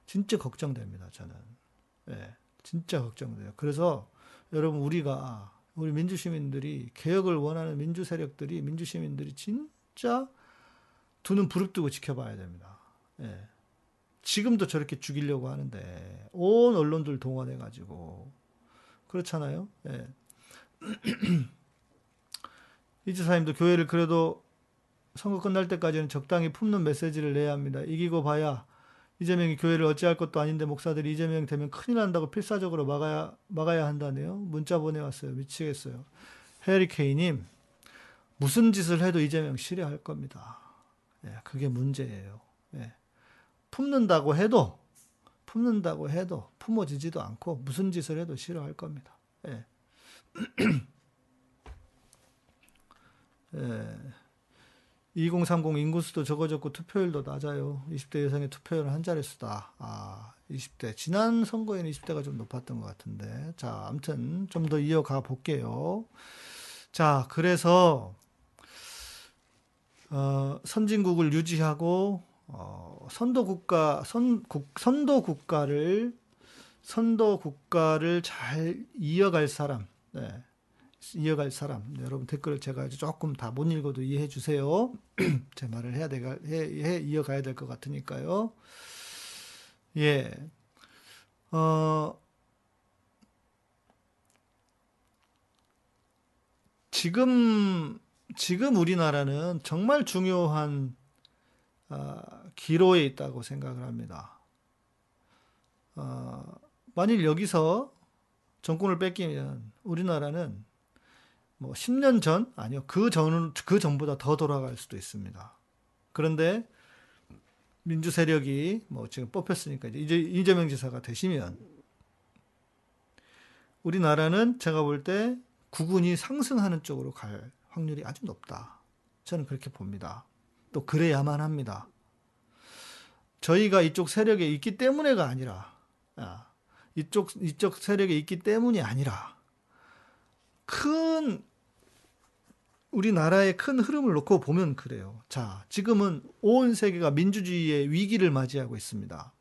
진짜 걱정됩니다, 저는. 예, 진짜 걱정돼요. 그래서 여러분 우리가 우리 민주 시민들이 개혁을 원하는 민주 세력들이 민주 시민들이 진짜 두 눈 부릅뜨고 지켜봐야 됩니다. 예. 지금도 저렇게 죽이려고 하는데 온 언론들 동원해 가지고 그렇잖아요. 예. <clears throat> 이 지사님도 교회를 그래도 선거 끝날 때까지는 적당히 품는 메시지를 내야 합니다. 이기고 봐야 이재명이 교회를 어찌할 것도 아닌데 목사들이 이재명 되면 큰일 난다고 필사적으로 막아야 막아야 한다네요. 문자 보내왔어요. 미치겠어요. 해리 케이님 무슨 짓을 해도 이재명 실효할 겁니다. 예, 그게 문제예요. 예. 품는다고 해도 품는다고 해도 품어지지도 않고 무슨 짓을 해도 싫어할 겁니다. 예. <clears throat> 예. 2030 인구수도 적어졌고 투표율도 낮아요. 20대 여성의 투표율은 한 자릿수다. 아, 20대. 지난 선거에는 20대가 좀 높았던 것 같은데. 자, 아무튼 좀 더 이어가 볼게요. 자, 그래서 어, 선진국을 유지하고 어, 선도 국가 선 국, 선도 국가를 선도 국가를 잘 이어갈 사람. 네. 이어갈 사람. 네, 여러분 댓글을 제가 조금 다 못 읽어도 이해해 주세요. <clears throat> 제 말을 해야 돼가 해, 해 이어가야 될 것 같으니까요. 예. 어 지금 지금 우리나라는 정말 중요한 아, 기로에 있다고 생각을 합니다. 어, 만일 여기서 정권을 뺏기면 우리나라는 뭐 10년 전 아니요 그 전은 그 전보다 더 돌아갈 수도 있습니다. 그런데 민주 세력이 뭐 지금 뽑혔으니까 이제 이재명 지사가 되시면 우리나라는 제가 볼때 국운이 상승하는 쪽으로 갈 확률이 아주 높다. 저는 그렇게 봅니다. 또 그래야만 합니다. 저희가 이쪽 세력에 있기 때문에가 아니라 아, 이쪽 이쪽 세력이 있기 때문이 아니라 큰 우리나라의 큰 흐름을 놓고 보면 그래요. 자, 지금은 온 세계가 민주주의의 위기를 맞이하고 있습니다.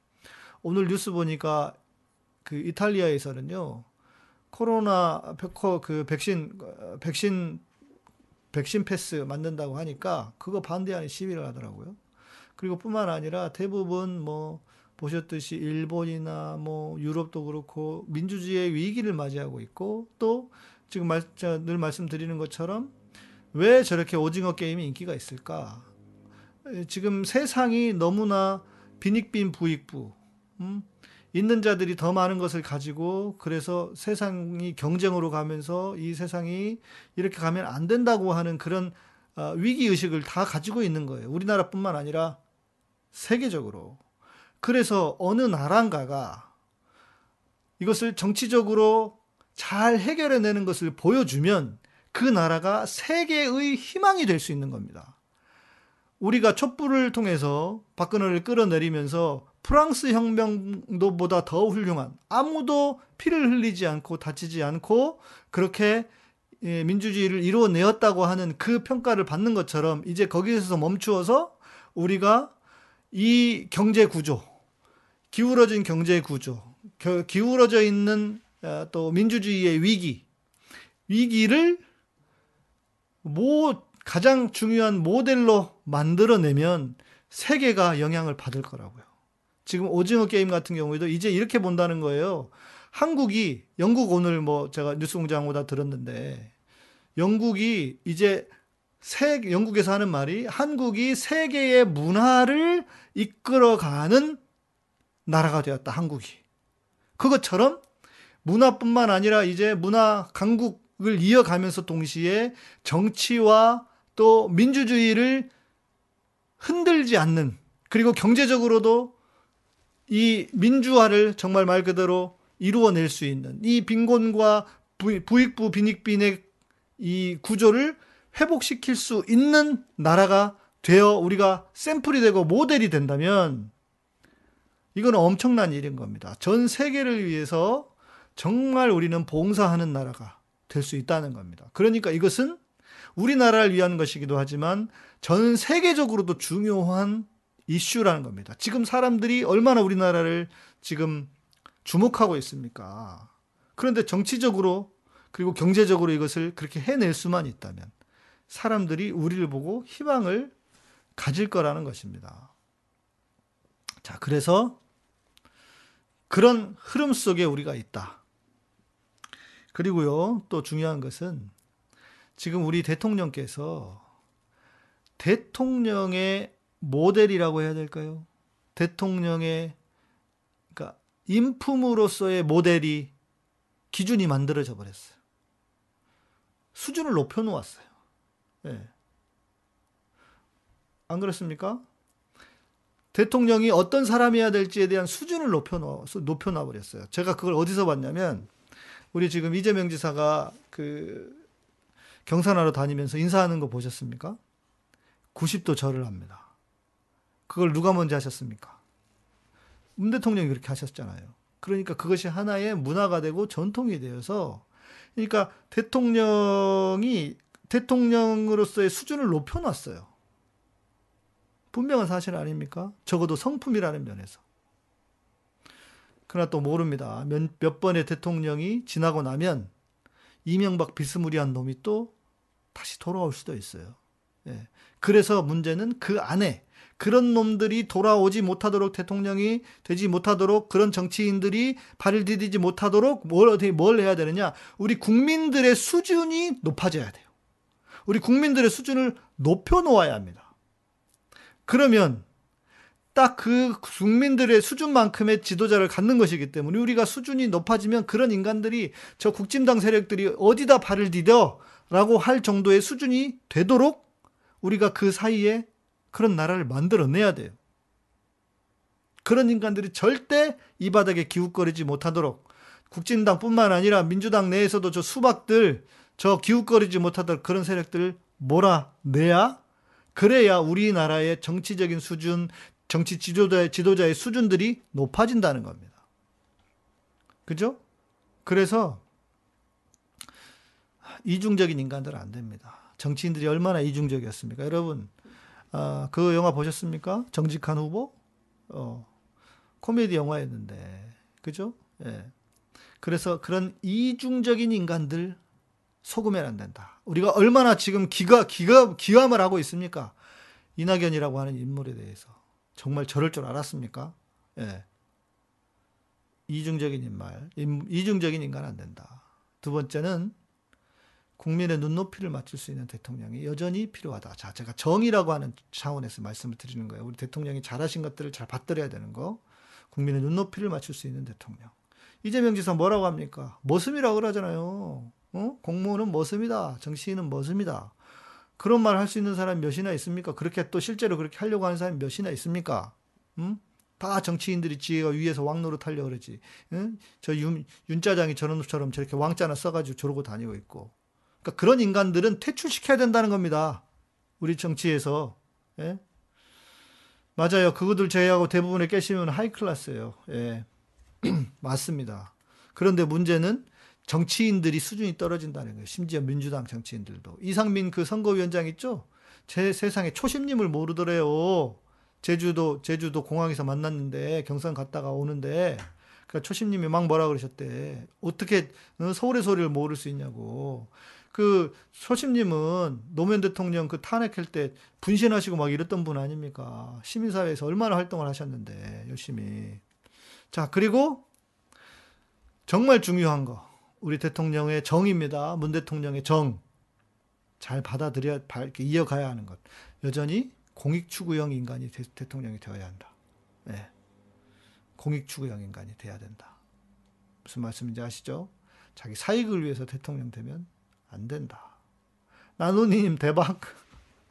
오늘 뉴스 보니까 그 이탈리아에서는요. 코로나 그 백신 어, 백신 백신 패스 만든다고 하니까 그거 반대하는 시위를 하더라고요. 그리고 뿐만 아니라 대부분 뭐 보셨듯이 일본이나 뭐 유럽도 그렇고 민주주의의 위기를 맞이하고 있고 또 지금 말, 늘 말씀드리는 것처럼 왜 저렇게 오징어 게임이 인기가 있을까? 에, 지금 세상이 너무나 빈익빈 부익부, 음? 있는 자들이 더 많은 것을 가지고 그래서 세상이 경쟁으로 가면서 이 세상이 이렇게 가면 안 된다고 하는 그런 어, 위기 의식을 다 가지고 있는 거예요. 우리나라뿐만 아니라 세계적으로. 그래서 어느 나라인가가 이것을 정치적으로 잘 해결해내는 것을 보여주면 그 나라가 세계의 희망이 될 수 있는 겁니다. 우리가 촛불을 통해서 박근혜를 끌어내리면서 프랑스 혁명도보다 더 훌륭한 아무도 피를 흘리지 않고 다치지 않고 그렇게 예, 민주주의를 이루어내었다고 하는 그 평가를 받는 것처럼 이제 거기에서 멈추어서 우리가 이 경제 구조, 기울어진 경제 구조, 겨- 기울어져 있는 어, 또 민주주의의 위기, 위기를 모 가장 중요한 모델로 만들어내면 세계가 영향을 받을 거라고요. 지금 오징어 게임 같은 경우에도 이제 이렇게 본다는 거예요. 한국이 영국 오늘 뭐 제가 뉴스공장보다 들었는데 영국이 이제 세 영국에서 하는 말이 한국이 세계의 문화를 이끌어가는 나라가 되었다. 한국이 그것처럼 문화뿐만 아니라 이제 문화 강국 을 이어가면서 동시에 정치와 또 민주주의를 흔들지 않는 그리고 경제적으로도 이 민주화를 정말 말 그대로 이루어낼 수 있는 이 빈곤과 부- 부익부 빈익빈의 이 구조를 회복시킬 수 있는 나라가 되어 우리가 샘플이 되고 모델이 된다면 이건 엄청난 일인 겁니다. 전 세계를 위해서 정말 우리는 봉사하는 나라가 될 수 있다는 겁니다. 그러니까 이것은 우리나라를 위한 것이기도 하지만 전 세계적으로도 중요한 이슈라는 겁니다. 지금 사람들이 얼마나 우리나라를 지금 주목하고 있습니까? 그런데 정치적으로 그리고 경제적으로 이것을 그렇게 해낼 수만 있다면 사람들이 우리를 보고 희망을 가질 거라는 것입니다. 자, 그래서 그런 흐름 속에 우리가 있다. 그리고요, 또 중요한 것은 지금 우리 대통령께서 대통령의 모델이라고 해야 될까요? 대통령의 그러니까 인품으로서의 모델이 기준이 만들어져 버렸어요. 수준을 높여 놓았어요. 예. 안 그렇습니까? 대통령이 어떤 사람이어야 될지에 대한 수준을 높여 놓 높여 놔 버렸어요. 제가 그걸 어디서 봤냐면 우리 지금 이재명 지사가 그 경산하러 다니면서 인사하는 거 보셨습니까? 90도 절을 합니다. 그걸 누가 먼저 하셨습니까? 문 대통령이 그렇게 하셨잖아요. 그러니까 그것이 하나의 문화가 되고 전통이 되어서 그러니까 대통령이 대통령으로서의 수준을 높여놨어요. 분명한 사실 아닙니까? 적어도 성품이라는 면에서. 그러나 또 모릅니다. 몇, 몇 번의 대통령이 지나고 나면 이명박 비스무리한 놈이 또 다시 돌아올 수도 있어요. 예. 그래서 문제는 그 안에 그런 놈들이 돌아오지 못하도록 대통령이 되지 못하도록 그런 정치인들이 발을 디디지 못하도록 뭘 어떻게 뭘 해야 되느냐? 우리 국민들의 수준이 높아져야 돼요. 우리 국민들의 수준을 높여 놓아야 합니다. 그러면 딱 그 국민들의 수준만큼의 지도자를 갖는 것이기 때문에 우리가 수준이 높아지면 그런 인간들이 저 국진당 세력들이 어디다 발을 디뎌 라고 할 정도의 수준이 되도록 우리가 그 사이에 그런 나라를 만들어내야 돼요. 그런 인간들이 절대 이 바닥에 기웃거리지 못하도록 국진당뿐만 아니라 민주당 내에서도 저 수박들 저 기웃거리지 못하도록 그런 세력들을 몰아내야 그래야 우리나라의 정치적인 수준, 정치 지도자의, 지도자의 수준들이 높아진다는 겁니다. 그죠? 그래서 이중적인 인간들은 안 됩니다. 정치인들이 얼마나 이중적이었습니까? 여러분, 아, 그 영화 보셨습니까? 정직한 후보? 어, 코미디 영화였는데, 그죠? 예. 그래서 그런 이중적인 인간들 속으면 안 된다. 우리가 얼마나 지금 기가, 기가, 기함을 하고 있습니까? 이낙연이라고 하는 인물에 대해서. 정말 저럴 줄 알았습니까? 예. 이중적인 인말, 인- 이중적인 인간 안 된다. 두 번째는 국민의 눈높이를 맞출 수 있는 대통령이 여전히 필요하다. 자, 제가 정의라고 하는 차원에서 말씀을 드리는 거예요. 우리 대통령이 잘하신 것들을 잘 받들어야 되는 거. 국민의 눈높이를 맞출 수 있는 대통령. 이재명 지사 뭐라고 합니까? 머슴이라고 그러잖아요. 어? 공무원은 머슴이다. 정치인은 머슴이다. 그런 말 할 수 있는 사람이 몇이나 있습니까? 그렇게 또 실제로 그렇게 하려고 하는 사람이 몇이나 있습니까? 음? 다 정치인들이 지가 위에서 왕노릇 하려고 그러지. 응? 저 윤, 윤짜장이 저런처럼 저렇게 왕자나 써가지고 저러고 다니고 있고. 그러니까 그런 인간들은 퇴출시켜야 된다는 겁니다. 우리 정치에서. 예? 맞아요. 그것들 제외하고 대부분의 깨시면 하이클래스예요. 예. <clears throat> 맞습니다. 그런데 문제는 정치인들이 수준이 떨어진다는 거예요. 심지어 민주당 정치인들도. 이상민 그 선거위원장 있죠? 제 세상에 초심님을 모르더래요. 제주도 제주도 공항에서 만났는데 경선 갔다가 오는데 그 초심님이 막 뭐라 그러셨대. 어떻게 어, 서울의 소리를 모를 수 있냐고. 그 초심님은 노무현 대통령 그 탄핵할 때 분신하시고 막 이랬던 분 아닙니까? 시민사회에서 얼마나 활동을 하셨는데 열심히. 자 그리고 정말 중요한 거 우리 대통령의 정입니다. 문 대통령의 정. 잘 받아들여 발- 이렇게 이어가야 하는 것. 여전히 공익 추구형 인간이 대, 대통령이 되어야 한다. 예. 공익 추구형 인간이 돼야 된다. 무슨 말씀인지 아시죠? 자기 사익을 위해서 대통령 되면 안 된다. 나누님 대박.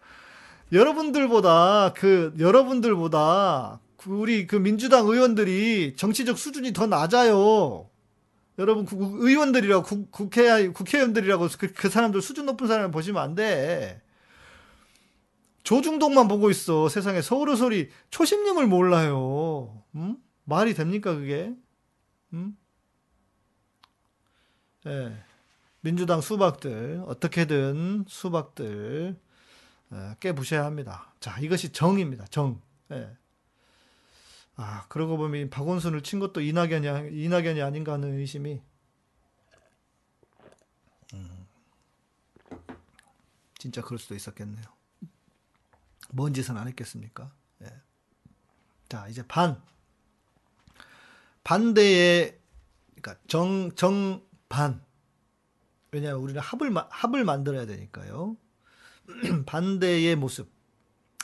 <laughs> 여러분들보다 그 여러분들보다 그 우리 그 민주당 의원들이 정치적 수준이 더 낮아요. 여러분 국- 의원들이라고 국, 국회 국회의원들이라고 그, 그 사람들 수준 높은 사람을 보시면 안 돼. 조중동만 보고 있어. 세상에 서울의 소리 초심님을 몰라요. 음? 말이 됩니까 그게? 음? 예. 민주당 수박들 어떻게든 수박들 어, 깨부셔야 합니다. 자 이것이 정입니다. 정. 예. 아 그러고 보면 박원순을 친 것도 이낙연이 이낙연이 아닌가 하는 의심이 음, 진짜 그럴 수도 있었겠네요. 뭔 짓은 안 했겠습니까? 예. 자, 이제 반. 반대의, 그러니까 정, 정 반. 왜냐하면 우리는 합을, 마- 합을 만들어야 되니까요. <clears throat> 반대의 모습.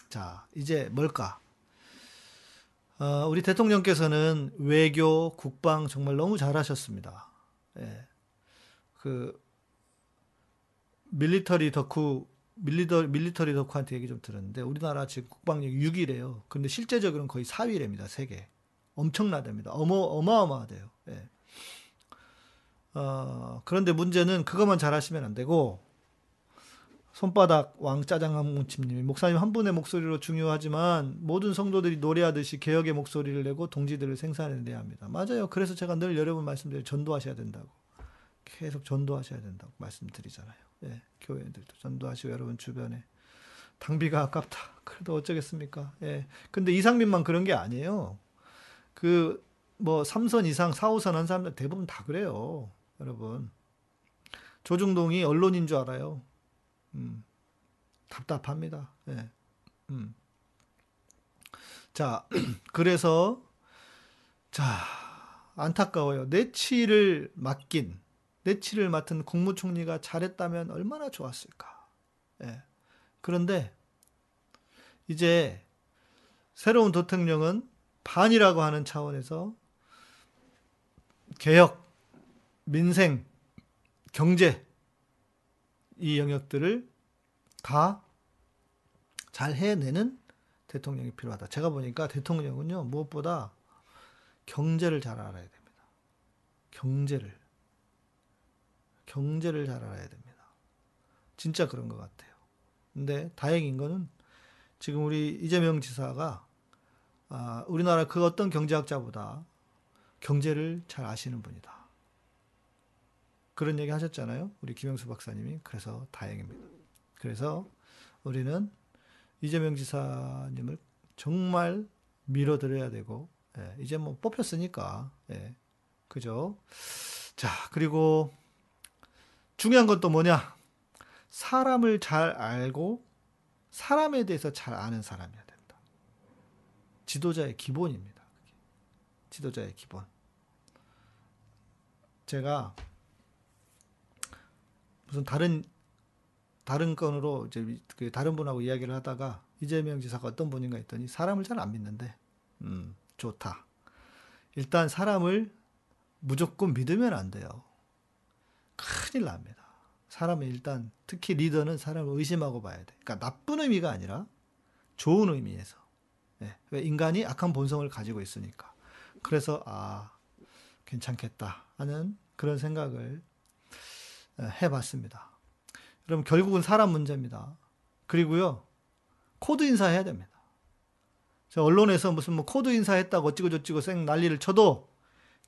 자, 이제 뭘까? 어, 우리 대통령께서는 외교, 국방 정말 너무 잘하셨습니다. 예. 그, 밀리터리 덕후 밀리더, 밀리터리 덕후한테 얘기 좀 들었는데 우리나라 지금 국방력 6위래요. 근데 실제적으로는 거의 4위랍니다. 세계. 엄청나답니다. 어마 어마어마하대요. 예. 어, 그런데 문제는 그것만 잘하시면 안 되고 손바닥 왕 짜장 한 무침님이 목사님 한 분의 목소리로 중요하지만 모든 성도들이 노래하듯이 개혁의 목소리를 내고 동지들을 생산해내야 합니다. 맞아요. 그래서 제가 늘 여러분 말씀드려요. 전도하셔야 된다고. 계속 전도하셔야 된다고 말씀드리잖아요. 예, 교회들도 전도하시고 여러분 주변에 당비가 아깝다. 그래도 어쩌겠습니까? 예. 근데 이상민만 그런 게 아니에요. 그 뭐 3선 이상 4, 5선 한 사람들 대부분 다 그래요. 여러분. 조중동이 언론인 줄 알아요. 음. 답답합니다. 예. 음. 자, <clears throat> 그래서 자, 안타까워요. 내치를 맡긴 내치를 맡은 국무총리가 잘했다면 얼마나 좋았을까. 예. 그런데 이제 새로운 대통령은 반이라고 하는 차원에서 개혁, 민생, 경제 이 영역들을 다 잘 해내는 대통령이 필요하다. 제가 보니까 대통령은요 무엇보다 경제를 잘 알아야 됩니다. 경제를 경제를 잘 알아야 됩니다. 진짜 그런 것 같아요. 근데 다행인 거는 지금 우리 이재명 지사가 아, 우리나라 그 어떤 경제학자보다 경제를 잘 아시는 분이다. 그런 얘기 하셨잖아요. 우리 김영수 박사님이. 그래서 다행입니다. 그래서 우리는 이재명 지사님을 정말 밀어드려야 되고, 예, 이제 뭐 뽑혔으니까, 예, 그죠? 자, 그리고 중요한 건 또 뭐냐? 사람을 잘 알고 사람에 대해서 잘 아는 사람이어야 된다. 지도자의 기본입니다. 지도자의 기본. 제가 무슨 다른 다른 건으로 이제 그 다른 분하고 이야기를 하다가 이재명 지사가 어떤 분인가 했더니 사람을 잘 안 믿는데 음 좋다. 일단 사람을 무조건 믿으면 안 돼요. 큰일 납니다. 사람은 일단 특히 리더는 사람을 의심하고 봐야 돼. 그러니까 나쁜 의미가 아니라 좋은 의미에서. 예, 왜 인간이 악한 본성을 가지고 있으니까. 그래서 아 괜찮겠다 하는 그런 생각을 어, 해봤습니다. 여러분 결국은 사람 문제입니다. 그리고요 코드 인사해야 됩니다. 저 언론에서 무슨 뭐 코드 인사했다고 어찌고 저찌고 쌩 난리를 쳐도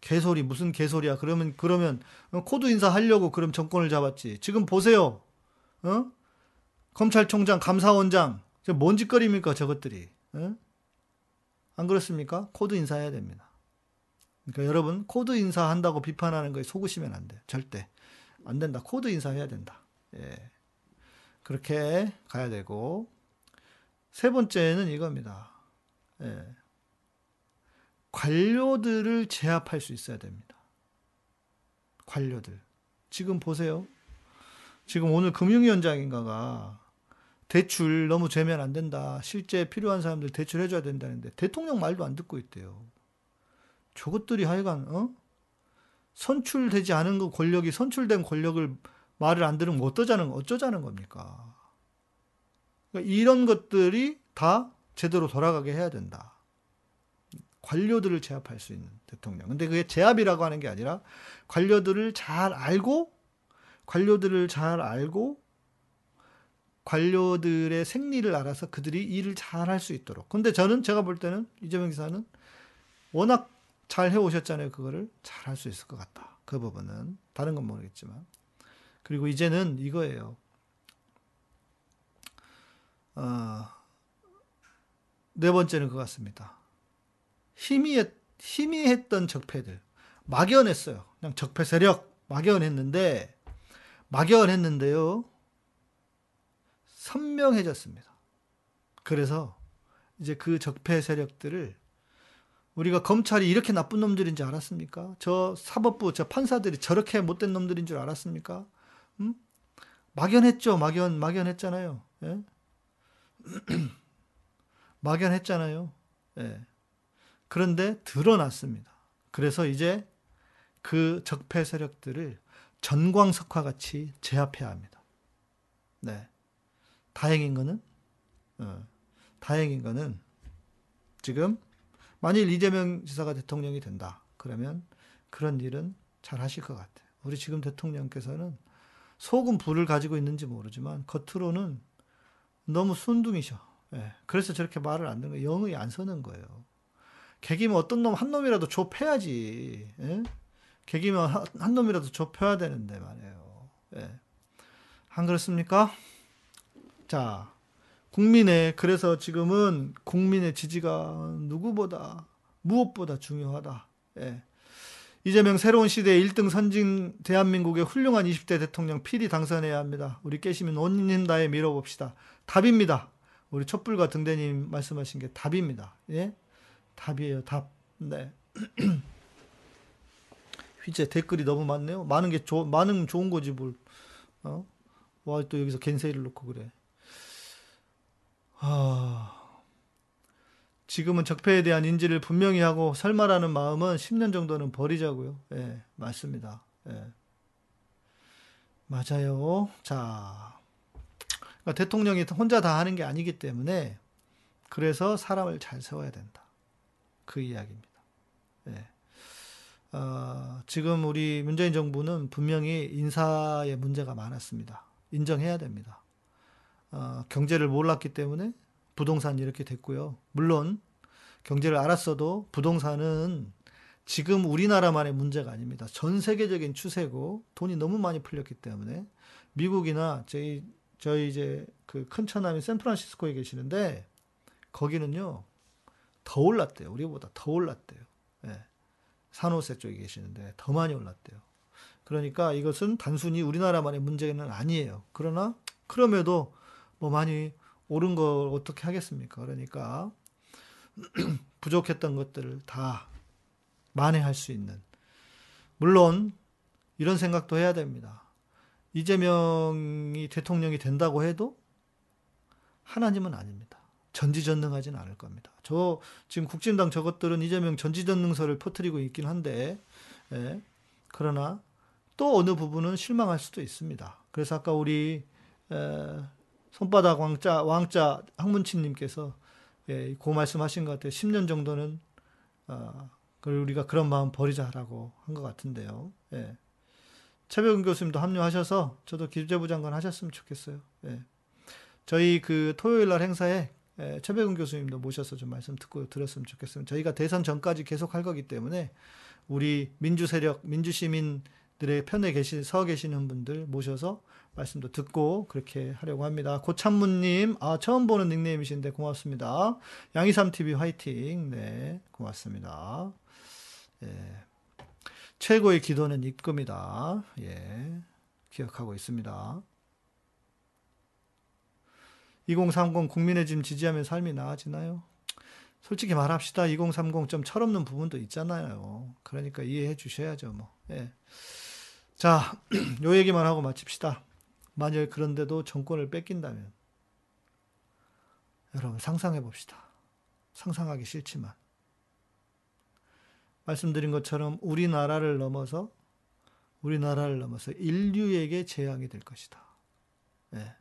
개소리 무슨 개소리야. 그러면 그러면 어, 코드 인사 하려고 그럼 정권을 잡았지. 지금 보세요. 어? 검찰총장, 감사원장 저 뭔 짓거리입니까 저것들이. 어? 안 그렇습니까? 코드 인사해야 됩니다. 그러니까 여러분 코드 인사한다고 비판하는 거에 속으시면 안 돼. 절대 안 된다. 코드 인사해야 된다. 예. 그렇게 가야 되고 세 번째는 이겁니다. 예. 관료들을 제압할 수 있어야 됩니다. 관료들. 지금 보세요. 지금 오늘 금융위원장인가가 대출 너무 재면 안 된다. 실제 필요한 사람들 대출해줘야 된다는데 대통령 말도 안 듣고 있대요. 저것들이 하여간 어? 선출되지 않은 그 권력이 선출된 권력을 말을 안 들으면 어떠자는 어쩌자는 겁니까? 그러니까 이런 것들이 다 제대로 돌아가게 해야 된다. 관료들을 제압할 수 있는 대통령. 근데 그게 제압이라고 하는 게 아니라 관료들을 잘 알고 관료들을 잘 알고 관료들의 생리를 알아서 그들이 일을 잘 할 수 있도록. 근데 저는 제가 볼 때는 이재명 기사는 워낙 잘 해오셨잖아요. 그거를 잘 할 수 있을 것 같다. 그 부분은. 다른 건 모르겠지만. 그리고 이제는 이거예요. 어, 네 번째는 그거 같습니다. 희미했, 희미했던 적폐들. 막연했어요. 그냥 적폐 세력 막연했는데, 막연했는데요. 선명해졌습니다. 그래서 이제 그 적폐 세력들을 우리가 검찰이 이렇게 나쁜 놈들인지 알았습니까? 저 사법부, 저 판사들이 저렇게 못된 놈들인 줄 알았습니까? 음? 막연했죠. 막연, 막연했잖아요. 예? <clears throat> 막연했잖아요. 예. 그런데 드러났습니다. 그래서 이제 그 적폐 세력들을 전광석화 같이 제압해야 합니다. 네. 다행인 거는, 어, 다행인 거는 지금 만일 이재명 지사가 대통령이 된다. 그러면 그런 일은 잘 하실 것 같아요. 우리 지금 대통령께서는 속은 불을 가지고 있는지 모르지만 겉으로는 너무 순둥이셔. 예. 그래서 저렇게 말을 안 듣는 거예요. 영의 안 서는 거예요. 개기면 어떤 놈 한 놈이라도 좁혀야지. 예? 개기면 한, 한 놈이라도 좁혀야 되는데 말이에요. 예. 안 그렇습니까? 자, 국민의 그래서 지금은 국민의 지지가 누구보다 무엇보다 중요하다. 예. 이재명 새로운 시대의 1등 선진 대한민국의 훌륭한 20대 대통령 필히 당선해야 합니다. 우리 깨시면 온힘 다해 밀어봅시다. 답입니다. 우리 촛불과 등대님 말씀하신 게 답입니다. 예? 답이에요, 답. 네. <clears throat> 휘재 댓글이 너무 많네요. 많은 게 좋, 많은 좋은 거지 뭘. 어? 와, 또 여기서 겐세이를 놓고 그래. 아. 지금은 적폐에 대한 인지를 분명히 하고 설마라는 마음은 10년 정도는 버리자고요. 예, 맞습니다. 예. 맞아요. 자. 그러니까 대통령이 혼자 다 하는 게 아니기 때문에 그래서 사람을 잘 세워야 된다. 그 이야기입니다. 예. 어, 지금 우리 문재인 정부는 분명히 인사에 문제가 많았습니다. 인정해야 됩니다. 어, 경제를 몰랐기 때문에 부동산 이렇게 됐고요. 물론 경제를 알았어도 부동산은 지금 우리나라만의 문제가 아닙니다. 전 세계적인 추세고 돈이 너무 많이 풀렸기 때문에 미국이나 저희 저희 이제 그 큰 처남인 샌프란시스코에 계시는데 거기는요 더 올랐대요. 우리보다 더 올랐대요. 예. 산호세 쪽에 계시는데 더 많이 올랐대요. 그러니까 이것은 단순히 우리나라만의 문제는 아니에요. 그러나 그럼에도 뭐 많이 오른 걸 어떻게 하겠습니까? 그러니까 <clears throat> 부족했던 것들을 다 만회할 수 있는 물론 이런 생각도 해야 됩니다. 이재명이 대통령이 된다고 해도 하나님은 아닙니다. 전지전능하지는 않을 겁니다. 저 지금 국진당 저것들은 이재명 전지전능설을 퍼뜨리고 있긴 한데 예, 그러나 또 어느 부분은 실망할 수도 있습니다. 그래서 아까 우리 에, 손바닥 왕자 왕자 학문치님께서 예, 그 말씀하신 것 같아요. 10년 정도는 어, 그걸 우리가 그런 마음 버리자라고 한 것 같은데요. 예. 최백은 교수님도 합류하셔서 저도 기재부 장관 하셨으면 좋겠어요. 예. 저희 그 토요일 날 행사에 예, 최백은 교수님도 모셔서 좀 말씀 듣고 들었으면 좋겠어요. 저희가 대선 전까지 계속 할 거기 때문에 우리 민주 세력, 민주 시민들의 편에 계시 서 계시는 분들 모셔서 말씀도 듣고 그렇게 하려고 합니다. 고찬무님, 아 처음 보는 닉네임이신데 고맙습니다. 양이삼 TV 화이팅, 네 고맙습니다. 예. 최고의 기도는 입금이다. 예, 기억하고 있습니다. 2030 국민의 짐 지지하면 삶이 나아지나요? 솔직히 말합시다. 2030 좀 철없는 부분도 있잖아요. 그러니까 이해해 주셔야죠, 뭐. 예. 자, <clears throat> 요 얘기만 하고 마칩시다. 만약 그런데도 정권을 뺏긴다면 여러분 상상해 봅시다. 상상하기 싫지만 말씀드린 것처럼 우리나라를 넘어서 우리나라를 넘어서 인류에게 재앙이 될 것이다. 예.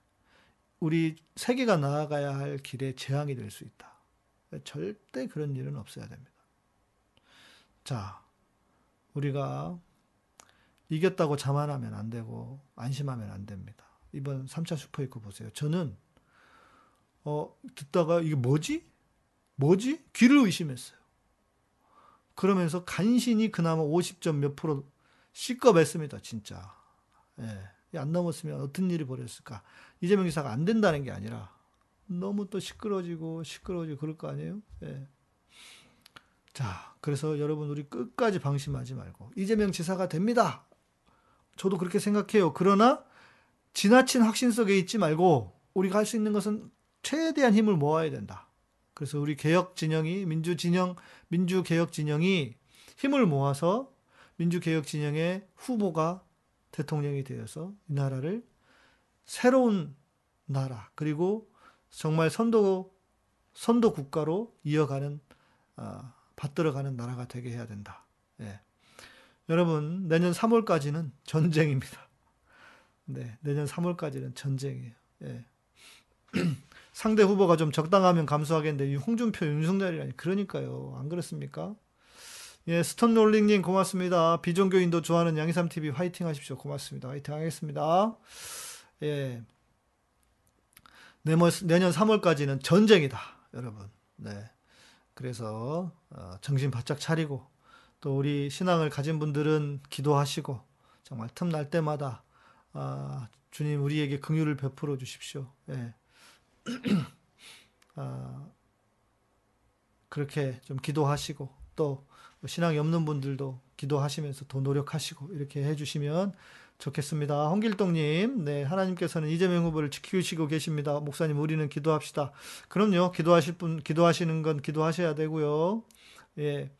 우리 세계가 나아가야 할 길에 재앙이 될 수 있다. 절대 그런 일은 없어야 됩니다. 자, 우리가 이겼다고 자만하면 안 되고 안심하면 안 됩니다. 이번 3차 슈퍼이크 보세요. 저는 어 듣다가 이게 뭐지? 뭐지? 귀를 의심했어요. 그러면서 간신히 그나마 50점 몇 프로 씻어냈습니다. 진짜. 예. 안 넘었으면 어떤 일이 벌어졌을까? 이재명 기사가 안 된다는 게 아니라 너무 또 시끄러지고 시끄러지고 그럴 거 아니에요? 예. 자, 그래서 여러분 우리 끝까지 방심하지 말고 이재명 지사가 됩니다. 저도 그렇게 생각해요. 그러나 지나친 확신 속에 있지 말고 우리가 할 수 있는 것은 최대한 힘을 모아야 된다. 그래서 우리 개혁 진영이 민주 진영 민주 개혁 진영이 힘을 모아서 민주 개혁 진영의 후보가 대통령이 되어서 이 나라를 새로운 나라 그리고 정말 선도 선도 국가로 이어가는 아, 받들어가는 나라가 되게 해야 된다. 예. 여러분 내년 3월까지는 전쟁입니다. 네, 내년 3월까지는 전쟁이에요. 예. <clears throat> 상대 후보가 좀 적당하면 감수하겠는데 이 홍준표, 윤석열이라니 그러니까요. 안 그렇습니까? 예, 스톤 롤링님 고맙습니다. 비종교인도 좋아하는 양희삼 TV 화이팅 하십시오. 고맙습니다. 화이팅 하겠습니다. 예. 내년 3월까지는 전쟁이다, 여러분. 네. 그래서 어, 정신 바짝 차리고 또 우리 신앙을 가진 분들은 기도하시고 정말 틈날 때마다 아, 주님 우리에게 긍휼을 베풀어 주십시오. 예. <clears throat> 아, 그렇게 좀 기도하시고 또 신앙이 없는 분들도 기도하시면서 더 노력하시고 이렇게 해주시면 좋겠습니다. 홍길동님, 네 하나님께서는 이재명 후보를 지키시고 계십니다. 목사님, 우리는 기도합시다. 그럼요, 기도하실 분, 기도하시는 건 기도하셔야 되고요. 예,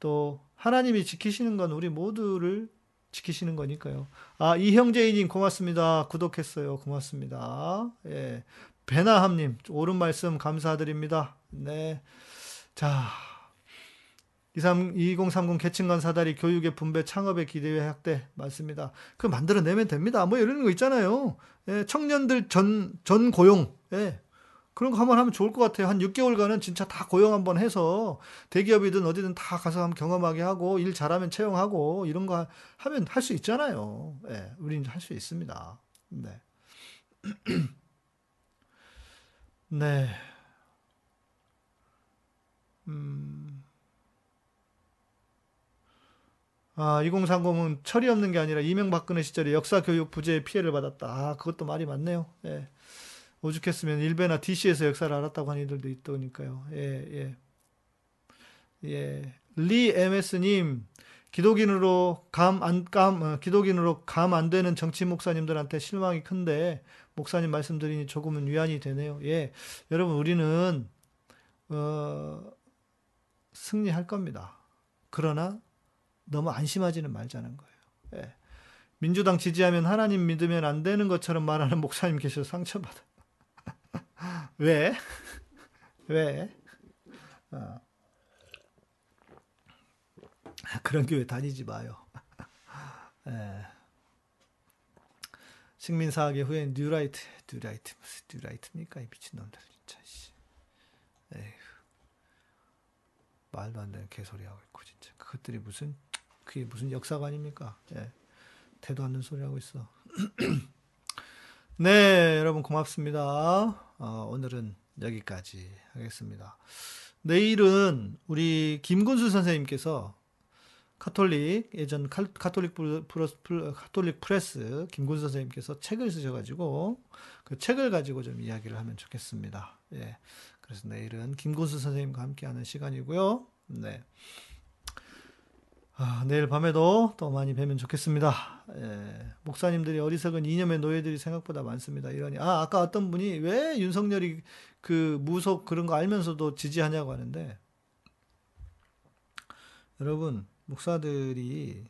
또 하나님이 지키시는 건 우리 모두를 지키시는 거니까요. 아, 이형제이님 고맙습니다. 구독했어요. 고맙습니다. 예. 배나함님, 옳은 말씀 감사드립니다. 네. 자, 2030 계층간 사다리 교육의 분배 창업의 기대회 학대 맞습니다. 그 만들어내면 됩니다. 뭐 이런 거 있잖아요. 예, 청년들 전, 전 고용. 예. 그런 거 한번 하면 좋을 것 같아요. 한 6개월간은 진짜 다 고용 한번 해서 대기업이든 어디든 다 가서 한번 경험하게 하고 일 잘하면 채용하고 이런 거 하면 할 수 있잖아요. 예, 우리는 할수 있습니다. 네. <clears throat> 네. 음. 아, 2030은 철이 없는 게 아니라 이명박근혜 시절에 역사 교육 부재의 피해를 받았다. 아, 그것도 말이 많네요. 예. 오죽했으면 일베나 DC에서 역사를 알았다고 하는 이들도 있더니까요. 예, 예. 예. 리 MS님, 기독인으로 감 안, 감, 어, 기독인으로 감 안 되는 정치 목사님들한테 실망이 큰데, 목사님 말씀드리니 조금은 위안이 되네요. 예. 여러분, 우리는, 어, 승리할 겁니다. 그러나, 너무 안심하지는 말자는 거예요. 예. 민주당 지지하면 하나님 믿으면 안 되는 것처럼 말하는 목사님 계셔서 상처받아. 왜? <laughs> 왜? 어. 그런 교회 다니지 마요. <laughs> 예. 식민사학의 후예 뉴라이트, 뉴라이트 무슨 뉴라이트입니까 이 미친놈들 진짜. 씨. 에휴. 말도 안 되는 개소리 하고 있고 진짜. 그것들이 무슨 그게 무슨 역사관입니까? 예. 되도 않는 소리 하고 있어. <clears throat> 네, 여러분 고맙습니다. 어, 오늘은 여기까지 하겠습니다. 내일은 우리 김근수 선생님께서 카톨릭 예전 칼- 카톨릭 프로- 카톨릭 프레스 김근수 선생님께서 책을 쓰셔가지고 그 책을 가지고 좀 이야기를 하면 좋겠습니다. 예, 그래서 내일은 김근수 선생님과 함께하는 시간이고요. 네. 아, 내일 밤에도 또 많이 뵈면 좋겠습니다. 예, 목사님들이 어리석은 이념의 노예들이 생각보다 많습니다. 이러니 아 아까 어떤 분이 왜 윤석열이 그 무속 그런 거 알면서도 지지하냐고 하는데 여러분 목사들이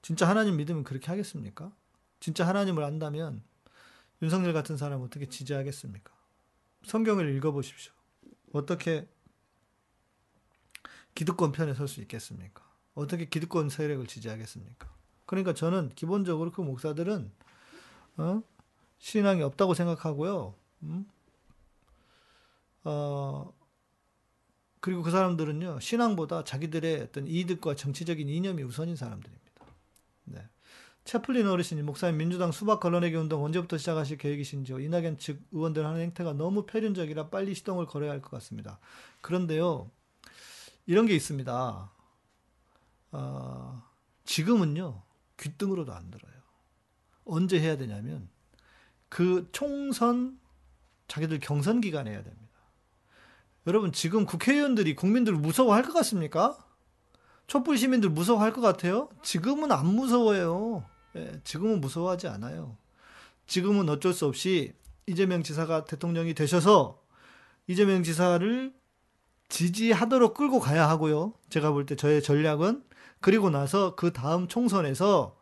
진짜 하나님 믿으면 그렇게 하겠습니까? 진짜 하나님을 안다면 윤석열 같은 사람 어떻게 지지하겠습니까? 성경을 읽어보십시오. 어떻게 기득권 편에 설 수 있겠습니까? 어떻게 기득권 세력을 지지하겠습니까? 그러니까 저는 기본적으로 그 목사들은 어? 신앙이 없다고 생각하고요. 음? 어, 그리고 그 사람들은요 신앙보다 자기들의 어떤 이득과 정치적인 이념이 우선인 사람들입니다. 네. 채플린 어르신이 목사님 민주당 수박 걸러내기 운동 언제부터 시작하실 계획이신지요? 이낙연 측 의원들 하는 행태가 너무 패륜적이라 빨리 시동을 걸어야 할 것 같습니다. 그런데요 이런 게 있습니다. 어, 지금은요 귓등으로도 안 들어요. 언제 해야 되냐면 그 총선 자기들 경선 기간에 해야 됩니다. 여러분 지금 국회의원들이 국민들 무서워할 것 같습니까? 촛불 시민들 무서워할 것 같아요? 지금은 안 무서워요. 예, 지금은 무서워하지 않아요. 지금은 어쩔 수 없이 이재명 지사가 대통령이 되셔서 이재명 지사를 지지하도록 끌고 가야 하고요. 제가 볼 때 저의 전략은 그리고 나서 그 다음 총선에서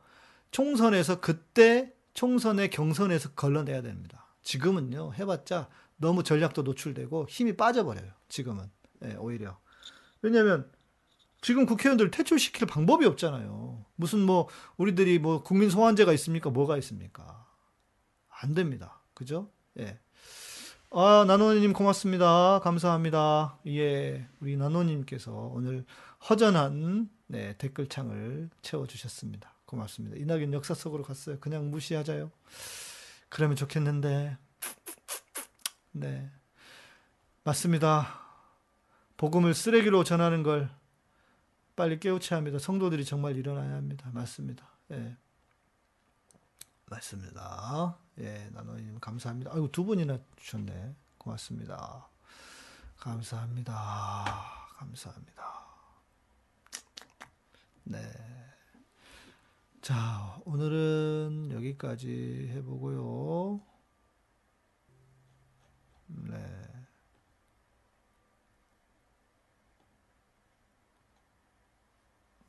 총선에서 그때 총선의 경선에서 걸러내야 됩니다. 지금은요 해봤자 너무 전략도 노출되고 힘이 빠져버려요. 지금은 예, 오히려 왜냐하면 지금 국회의원들 퇴출시킬 방법이 없잖아요. 무슨 뭐 우리들이 뭐 국민 소환제가 있습니까? 뭐가 있습니까? 안 됩니다. 그죠? 예. 아, 나노님 고맙습니다. 감사합니다. 예, 우리 나노님께서 오늘 허전한 네, 댓글창을 채워주셨습니다. 고맙습니다. 이낙연 역사 속으로 갔어요. 그냥 무시하자요. 그러면 좋겠는데. 네. 맞습니다. 복음을 쓰레기로 전하는 걸 빨리 깨우쳐야 합니다. 성도들이 정말 일어나야 합니다. 맞습니다. 예. 맞습니다. 예, 나노님 감사합니다. 아이고 두 분이나 주셨네. 고맙습니다. 감사합니다. 감사합니다. 네. 자, 오늘은 여기까지 해보고요. 네.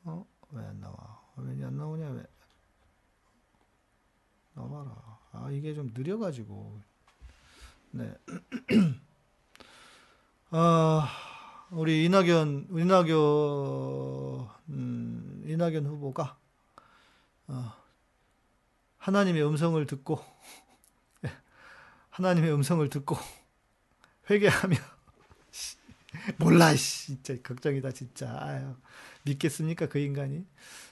어? 왜 안 나와? 화면이 안 나오냐, 왜? 나와라. 아, 이게 좀 느려가지고. 네. <clears throat> 아, 우리 이낙연, 이낙연, 음, 이낙연 후보가, 어, 하나님의 음성을 듣고, 하나님의 음성을 듣고, 회개하며, 씨, 몰라, 씨, 진짜 걱정이다, 진짜. 아유, 믿겠습니까, 그 인간이?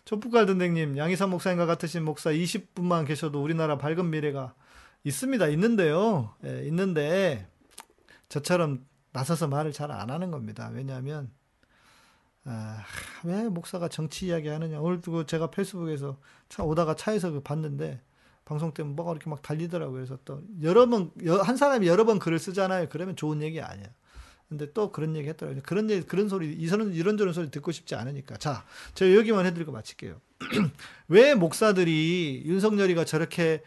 촛불갈 등댕님, 양희삼 목사님과 같으신 목사 20분만 계셔도 우리나라 밝은 미래가 있습니다. 있는데요. 예, 있는데, 저처럼 나서서 말을 잘 안 하는 겁니다. 왜냐하면, 아, 왜 목사가 정치 이야기 하느냐. 오늘도 그 제가 페이스북에서 차 오다가 차에서 그 봤는데 방송 때문에 뭐가 이렇게 막 달리더라고요. 그래서 또 여러 번, 여- 한 사람이 여러 번 글을 쓰잖아요. 그러면 좋은 얘기 아니야. 근데 또 그런 얘기 했더라고요. 그런 얘기, 그런 소리, 이런, 이런저런 소리 듣고 싶지 않으니까. 자, 제가 여기만 해드리고 마칠게요. <clears throat> 왜 목사들이 윤석열이가 저렇게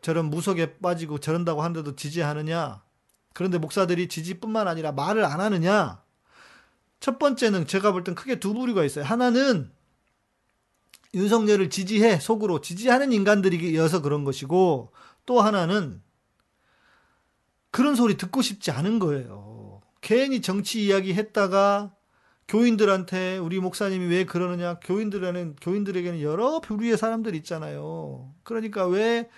저런 무속에 빠지고 저런다고 하는데도 지지하느냐? 그런데 목사들이 지지뿐만 아니라 말을 안 하느냐? 첫 번째는 제가 볼 땐 크게 두 부류가 있어요. 하나는 윤석열을 지지해 속으로 지지하는 인간들이어서 그런 것이고 또 하나는 그런 소리 듣고 싶지 않은 거예요. 괜히 정치 이야기 했다가 교인들한테 우리 목사님이 왜 그러느냐 교인들에는 교인들에게는 여러 부류의 사람들 있잖아요. 그러니까 왜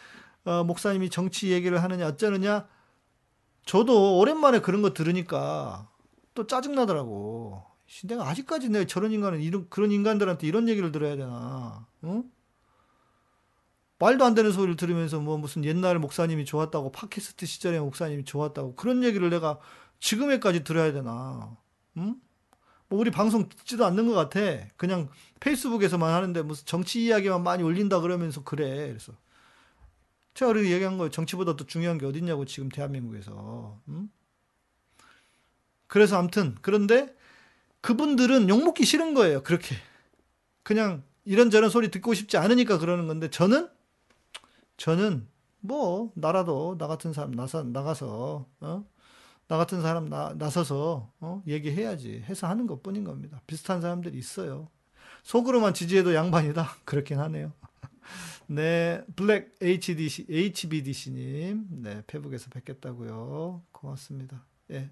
어, 목사님이 정치 얘기를 하느냐 어쩌느냐 저도 오랜만에 그런 거 들으니까 또 짜증나더라고. 씨, 내가 아직까지 내가 저런 인간은 이런 그런 인간들한테 이런 얘기를 들어야 되나? 응? 말도 안 되는 소리를 들으면서 뭐 무슨 옛날 목사님이 좋았다고 팟캐스트 시절에 목사님이 좋았다고 그런 얘기를 내가 지금에까지 들어야 되나? 응? 뭐 우리 방송 듣지도 않는 것 같아. 그냥 페이스북에서만 하는데 무슨 정치 이야기만 많이 올린다 그러면서 그래. 그래서 제가 그렇게 얘기한 거예요. 정치보다 더 중요한 게 어딨냐고 지금 대한민국에서. 응? 그래서 아무튼 그런데 그분들은 욕먹기 싫은 거예요. 그렇게 그냥 이런저런 소리 듣고 싶지 않으니까 그러는 건데 저는 저는 뭐 나라도 나 같은 사람 나서 나가서 어? 나 같은 사람 나, 나서서 어? 얘기해야지 해서 하는 것 뿐인 겁니다. 비슷한 사람들이 있어요. 속으로만 지지해도 양반이다. <laughs> 그렇긴 하네요. 네, 블랙 HDC, HBDC님, 네, 페북에서 뵙겠다고요. 고맙습니다. 예.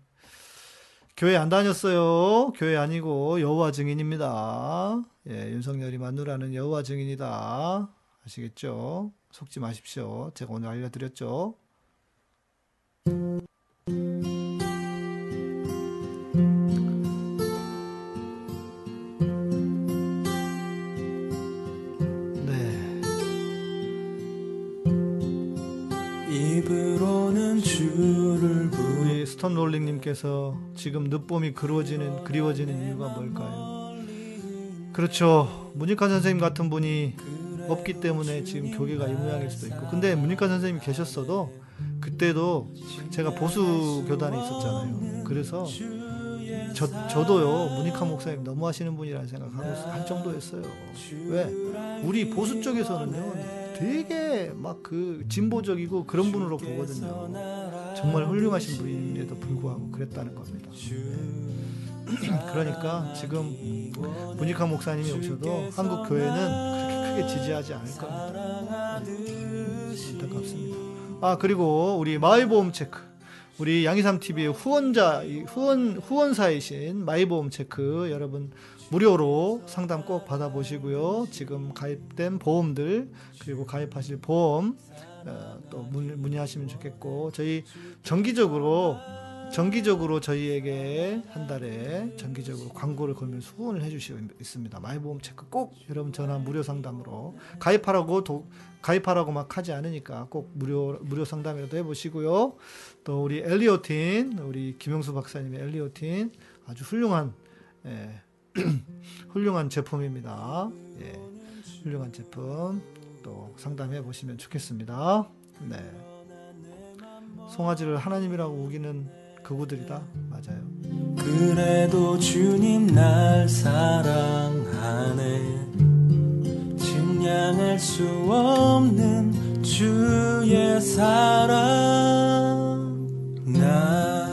교회 안 다녔어요. 교회 아니고 여호와 증인입니다. 예, 윤석열이 만누라는 여호와 증인이다. 아시겠죠? 속지 마십시오. 제가 오늘 알려드렸죠. 우리 스톤 롤링님께서 지금 늦봄이 그리워지는 그리워지는 이유가 뭘까요? 그렇죠. 문익환 선생님 같은 분이 없기 때문에 지금 교계가 이 모양일 수도 있고. 근데 문익환 선생님 계셨어도 그때도 제가 보수 교단에 있었잖아요. 그래서 저 저도요 문익환 목사님 너무 하시는 분이라는 생각하고 할 정도였어요. 왜? 우리 보수 쪽에서는요 되게 막 그 진보적이고 그런 분으로 보거든요. 정말 훌륭하신 분인데도 불구하고 그랬다는 겁니다. <clears throat> 그러니까 지금 문익환 목사님이 오셔도 한국 교회는 그렇게 크게 지지하지 않을 겁니다. 안타깝습니다. 아 그리고 우리 마을보험 체크, 우리 양이삼 TV의 후원자 후원 후원사이신 마이보험 체크 여러분 무료로 상담 꼭 받아보시고요. 지금 가입된 보험들 그리고 가입하실 보험 어, 또 문- 문의하시면 좋겠고 저희 정기적으로 정기적으로 저희에게 한 달에 정기적으로 광고를 걸면서 후원을 해주시고 있습니다. 마이보험 체크 꼭 여러분 전화 무료 상담으로 가입하라고 도, 가입하라고 막 하지 않으니까 꼭 무료 무료 상담이라도 해보시고요. 또 우리 엘리오틴 우리 김영수 박사님의 엘리오틴 아주 훌륭한 예, <clears throat> 훌륭한 제품입니다. 예, 훌륭한 제품 또 상담해 보시면 좋겠습니다. 네. 송아지를 하나님이라고 우기는 그구들이다. 맞아요. 그래도 주님 날 사랑하네 측량할 수 없는 주의 사랑 나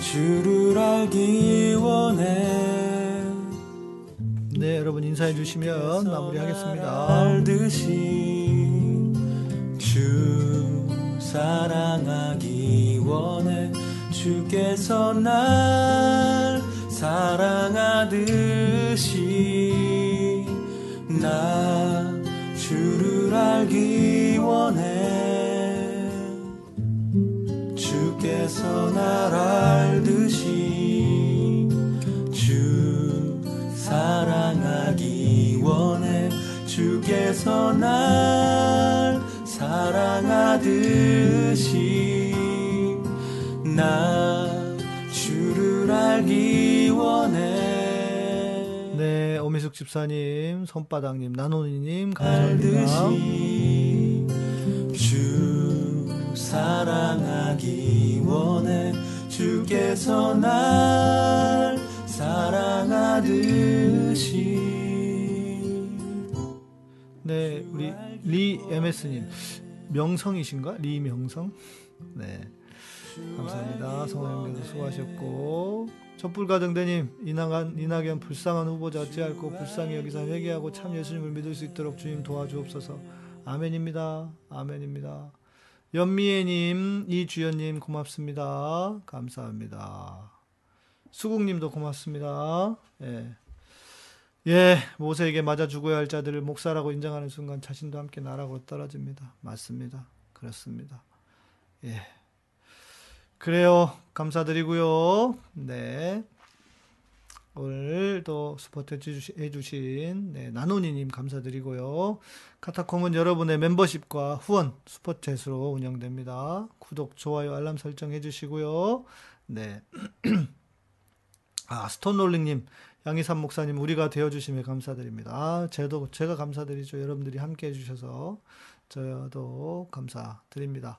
주를 알기 원해 네, 여러분 인사해 주시면 마무리하겠습니다. 주 사랑하기 원해 주께서 날 사랑하듯이 나 주를 알기 원해 주께서 날알 주께서 날 사랑하듯이 나 주를 알기 원해 네, 오미숙 집사님, 손바닥님, 나노니님, 감사합니다. 주 사랑하기 원해 주께서 날 사랑하듯이 네, 우리 리 MS님 명성이신가? 리 명성? 네, 감사합니다. 성형님도 수고하셨고 촛불가정대님 이낙연, 이낙연 불쌍한 후보자 어찌할꼬 불쌍히 여기서 회개하고 참 예수님을 믿을 수 있도록 주님 도와주옵소서. 아멘입니다. 아멘입니다. 연미애님, 이주연님 고맙습니다. 감사합니다. 수국님도 고맙습니다. 예. 예, 모세에게 맞아 죽어야 할 자들을 목사라고 인정하는 순간 자신도 함께 나락으로 떨어집니다. 맞습니다. 그렇습니다. 예. 그래요. 감사드리고요. 네. 오늘도 스포트 해주시- 해주신 네, 나노니님 감사드리고요. 카타콤은 여러분의 멤버십과 후원 스포츠로 운영됩니다. 구독, 좋아요, 알람 설정 해주시고요. 네. <clears throat> 아, 스톤롤링님, 양희삼 목사님, 우리가 되어주심에 감사드립니다. 아, 저도, 제가 감사드리죠. 여러분들이 함께 해주셔서 저도 감사드립니다.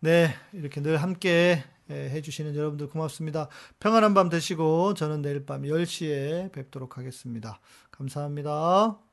네, 이렇게 늘 함께 예, 해주시는 여러분들 고맙습니다. 평안한 밤 되시고, 저는 내일 밤 10시에 뵙도록 하겠습니다. 감사합니다.